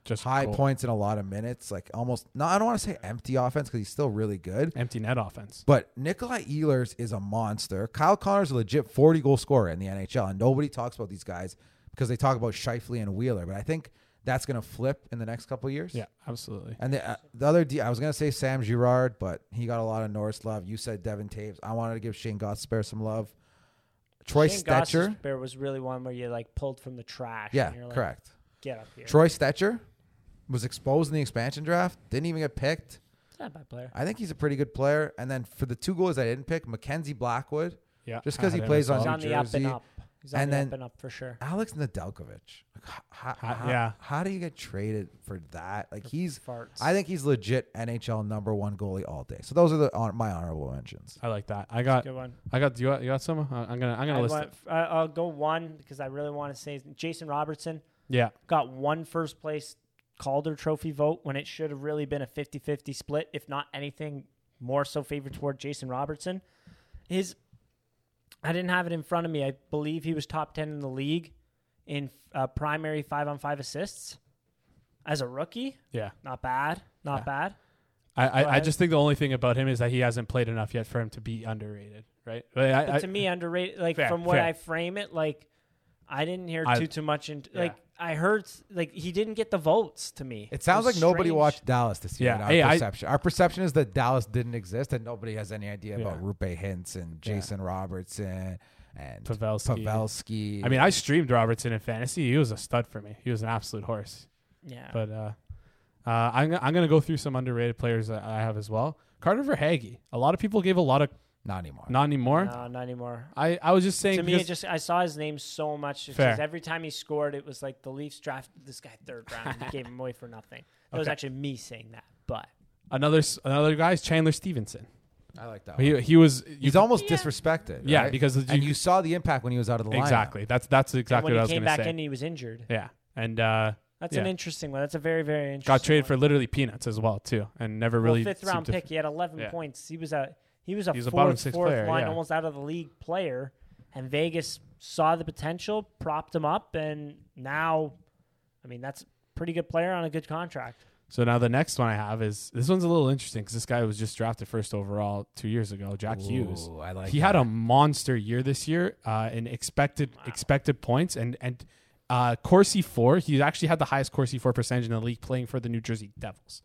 Just high goal. points in a lot of minutes, like almost no, I don't want to say empty offense because he's still really good. empty net offense. But Nikolai Ehlers is a monster. Kyle Connor's a legit 40 goal scorer in the NHL, and nobody talks about these guys because they talk about Scheifele and Wheeler. But I think that's going to flip in the next couple of years. Yeah, absolutely. And the, uh, the other, D, I was going to say Sam Girard, but he got a lot of Norris love. You said Devon Toews. I wanted to give Shane Gostisbehere some love. Troy Shane Stecher. Gostisbehere was really one where you like pulled from the trash. Yeah, and you're like, correct. Get up here. Troy Stecher was exposed in the expansion draft. Didn't even get picked. He's not a bad player. I think he's a pretty good player. And then for the two goals I didn't pick, Mackenzie Blackwood, Yeah, just because he plays on He's well. on the up and up. He's on And the then- up and up for sure. Alex Nedeljkovic. Like, how, how, how- yeah. how do you get traded for that? Like he's, farts. I think he's legit NHL number one goalie all day. So those are the hon- my honorable mentions. I like that. I got. good one. I got. You got. You got some. Uh, I'm gonna. I'm gonna I list want, it. I- I'll go one because I really want to say Jason Robertson Yeah. got one first place Calder Trophy vote when it should have really been a 50-50 split, if not anything more so favored toward Jason Robertson. His, I didn't have it in front of me. I believe he was top ten in the league in uh, primary five on five assists as a rookie. Yeah. Not bad. Not Yeah. bad. I, I, I just think the only thing about him is that he hasn't played enough yet for him to be underrated, right? But I, But to me, underrated. Like Fair, from what. I frame it, like I didn't hear I- too too much into. Yeah. Like I heard, like he didn't get the votes to me. It sounds was like nobody watched Dallas this year. Yeah. our Hey, I- perception. our perception is that Dallas didn't exist, and nobody has any idea about Roope Hintz and Yeah. Jason Robertson and Pavelski. Pavelski. I mean, I streamed Robertson in fantasy. He was a stud for me. He was an absolute horse. Yeah, But uh, uh, I'm, I'm going to go through some underrated players that I have as well. Carter Verhaeghe. A lot of people gave a lot of not anymore. not anymore. no, not anymore. I, I was just saying to me, it just I saw his name so much because Fair. every time he scored, it was like the Leafs drafted this guy third round and [laughs] gave him away for nothing. That was actually me saying that, but another another guy is Chandler Stephenson. I like that. One. He he was He's you- almost Yeah. disrespected. yeah right? because and you saw the impact when he was out of the lineup. exactly that's that's and exactly when what I was going to say. Came back in, he was injured. yeah, and uh, That's an interesting one. That's a very very interesting. got traded one. for literally peanuts as well too, and never really fifth round to- pick. He had 11 Yeah. points. He was a he was a He was a fourth, bottom six fourth player, line, yeah. almost out of the league player. And Vegas saw the potential, propped him up, and now, I mean, that's a pretty good player on a good contract. So now the next one I have is this one's a little interesting because this guy was just drafted first overall two years ago, Jack Hughes. I like. he that. had a monster year this year uh, in expected expected points and and uh, Corsi for. He actually had the highest Corsi for percentage in the league playing for the New Jersey Devils.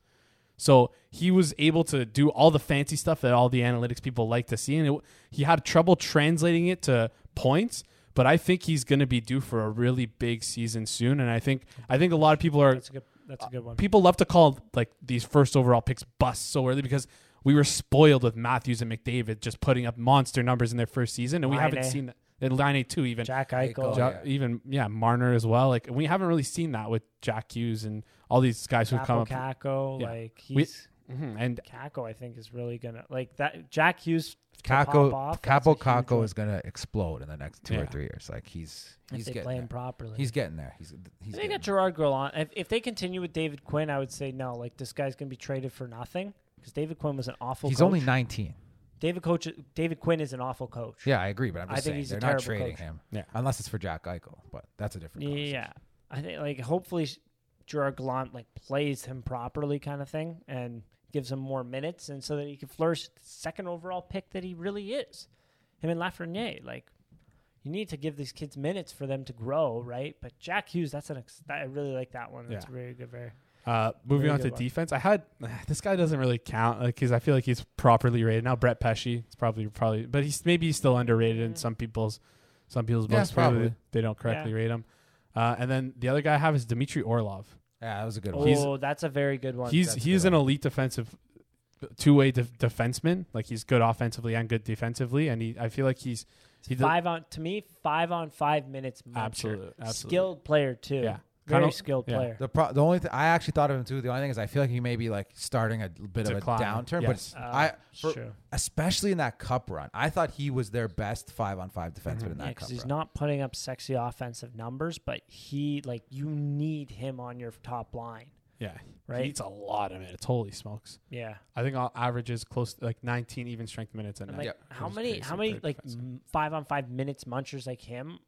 So he was able to do all the fancy stuff that all the analytics people like to see, and it, he had trouble translating it to points. But I think he's going to be due for a really big season soon, and I think I think a lot of people are That's a good. That's a good one. people love to call like these first overall picks busts so early because we were spoiled with Matthews and McDavid just putting up monster numbers in their first season, and we haven't Laine. seen that. And Laine too, even Jack Eichel. Eichel, yeah. even yeah, Marner as well. Like we haven't really seen that with Jack Hughes and all these guys who've come Kaapo up. Kakko, Yeah. like We- he's Mhm, And Kakko. I think is really gonna like that. Jack Hughes, to pop Kakko off, Kaapo a huge Kakko is going to explode in the next two Yeah. or three years. Like he's if he's they getting play properly. He's getting there. He's he's they got Gerard Gallant. If, if they continue with David Quinn, I would say no. Like this guy's gonna be traded for nothing because David Quinn was an awful. He's coach. only 19. David coach. David Quinn is an awful coach. Yeah, I agree, but I'm I just think saying he's a they're not trading coach. him. Yeah. unless it's for Jack Eichel, but that's a different. Yeah, I think like hopefully Gerard Gallant like plays him properly, kind of thing, and gives him more minutes, and so that he can flourish. The second overall pick that he really is, him and Lafreniere. Like you need to give these kids minutes for them to grow, right? But Jack Hughes, that's an ex- that, I really like that one. That's Yeah. very good. Very uh, moving Very on to one. defense, I had [sighs] this guy doesn't really count because I feel like he's properly rated now. Brett Pesce, it's probably probably, but he's maybe he's still underrated in Mm. some people's some people's Yeah, books. probably. They, they don't correctly rate him. Uh, and then the other guy I have is Dmitry Orlov. Yeah, that was a good oh, one. He's- that's a very good one. He's That's a he's good an one. elite defensive two way def- defenseman. Like he's good offensively and good defensively, and he I feel like he's he does- five on to me five on five minutes. muncher. Absolute- absolutely. skilled player too. yeah. Very Kinda- skilled yeah. player. The pro- the only thing I actually thought of him too. The only thing is I feel like he may be like starting a bit of a Decline, downturn, yes. but Uh, I for, sure. especially in that cup run, I thought he was their best five on five defenseman in Mhm. that Yeah, cup because he's run. not putting up sexy offensive numbers, but he like you need him on your top line, Yeah, right? He eats a lot of minutes. Holy smokes! yeah. I think I'll averages close to like 19 even strength minutes a And, night. like Yep. how Which many crazy how many a like defenseman. m- five on five minutes munchers like him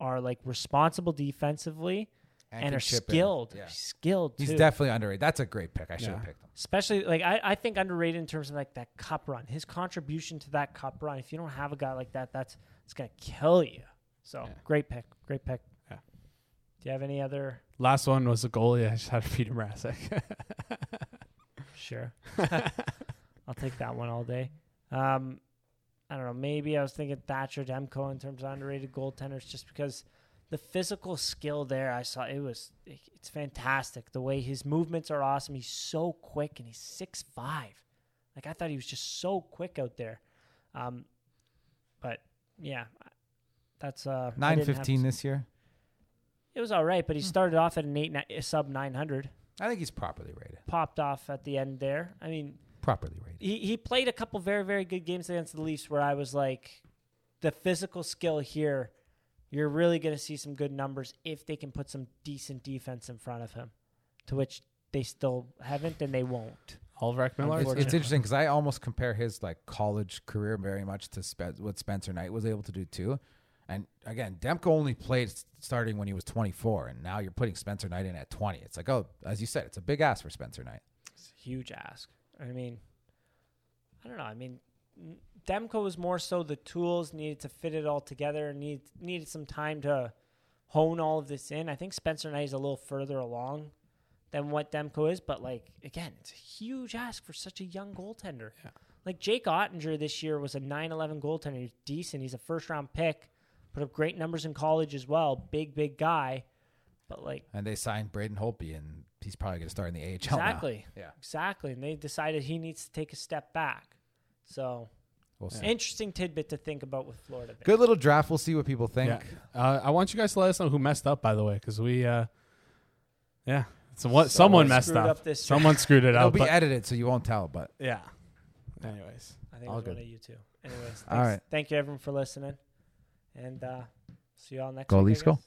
are like responsible defensively and, can are chip in. skilled. Yeah. Skilled. He's too. definitely underrated. That's a great pick. I should have Yeah. picked him. especially like I, I think underrated in terms of like that cup run. His contribution to that cup run. If you don't have a guy like that, that's it's gonna kill you. So Yeah. great pick. Great pick. Yeah. Do you have any other? Last one was a goalie. I just had Petr Mrazek. [laughs] Sure. [laughs] I'll take that one all day. Um, I don't know. Maybe I was thinking Thatcher Demko in terms of underrated goaltenders, just because the physical skill there. I saw it was it's fantastic. The way his movements are awesome. He's so quick and he's six five. Like I thought he was just so quick out there. Um, but yeah, that's uh Nine fifteen this year. It was all right, but he started off at an eight ni- sub nine hundred. I think he's properly rated. Popped off at the end there. I mean, Properly rated. he he played a couple very very good games against the Leafs where I was like, the physical skill here, you're really going to see some good numbers if they can put some decent defense in front of him, to which they still haven't and they won't. Oliver Ekman It's, it's interesting because I almost compare his like college career very much to Spe- what Spencer Knight was able to do too. And again, Demko only played starting when he was 24, and now you're putting Spencer Knight in at 20. It's like, oh, as you said, it's a big ask for Spencer Knight. It's a huge ask. I mean, I don't know. I mean, n- Demko was more so the tools needed to fit it all together and need, needed some time to hone all of this in. I think Spencer Knight is a little further along than what Demko is, but like again, it's a huge ask for such a young goaltender. Yeah. Like Jake Oettinger this year was a 9-11 goaltender. He's decent. He's a first round pick. Put up great numbers in college as well. Big, big guy. But like And they signed Braden Holtby, and he's probably going to start in the AHL now. exactly. Yeah. Exactly. And they decided he needs to take a step back. So We'll see. interesting tidbit to think about with Florida. Bay. Good little draft. We'll see what people think. Yeah. Uh, I want you guys to let us know who messed up, by the way, because we, uh, yeah, so what? Someone, messed up. up this someone screwed it It'll up. be but- edited, so you won't tell. But yeah. Anyways, I think all it was good. one of you two. Anyways, thanks. All right. Thank you everyone for listening. And uh see you all next Go week. I Leafs, go. guess.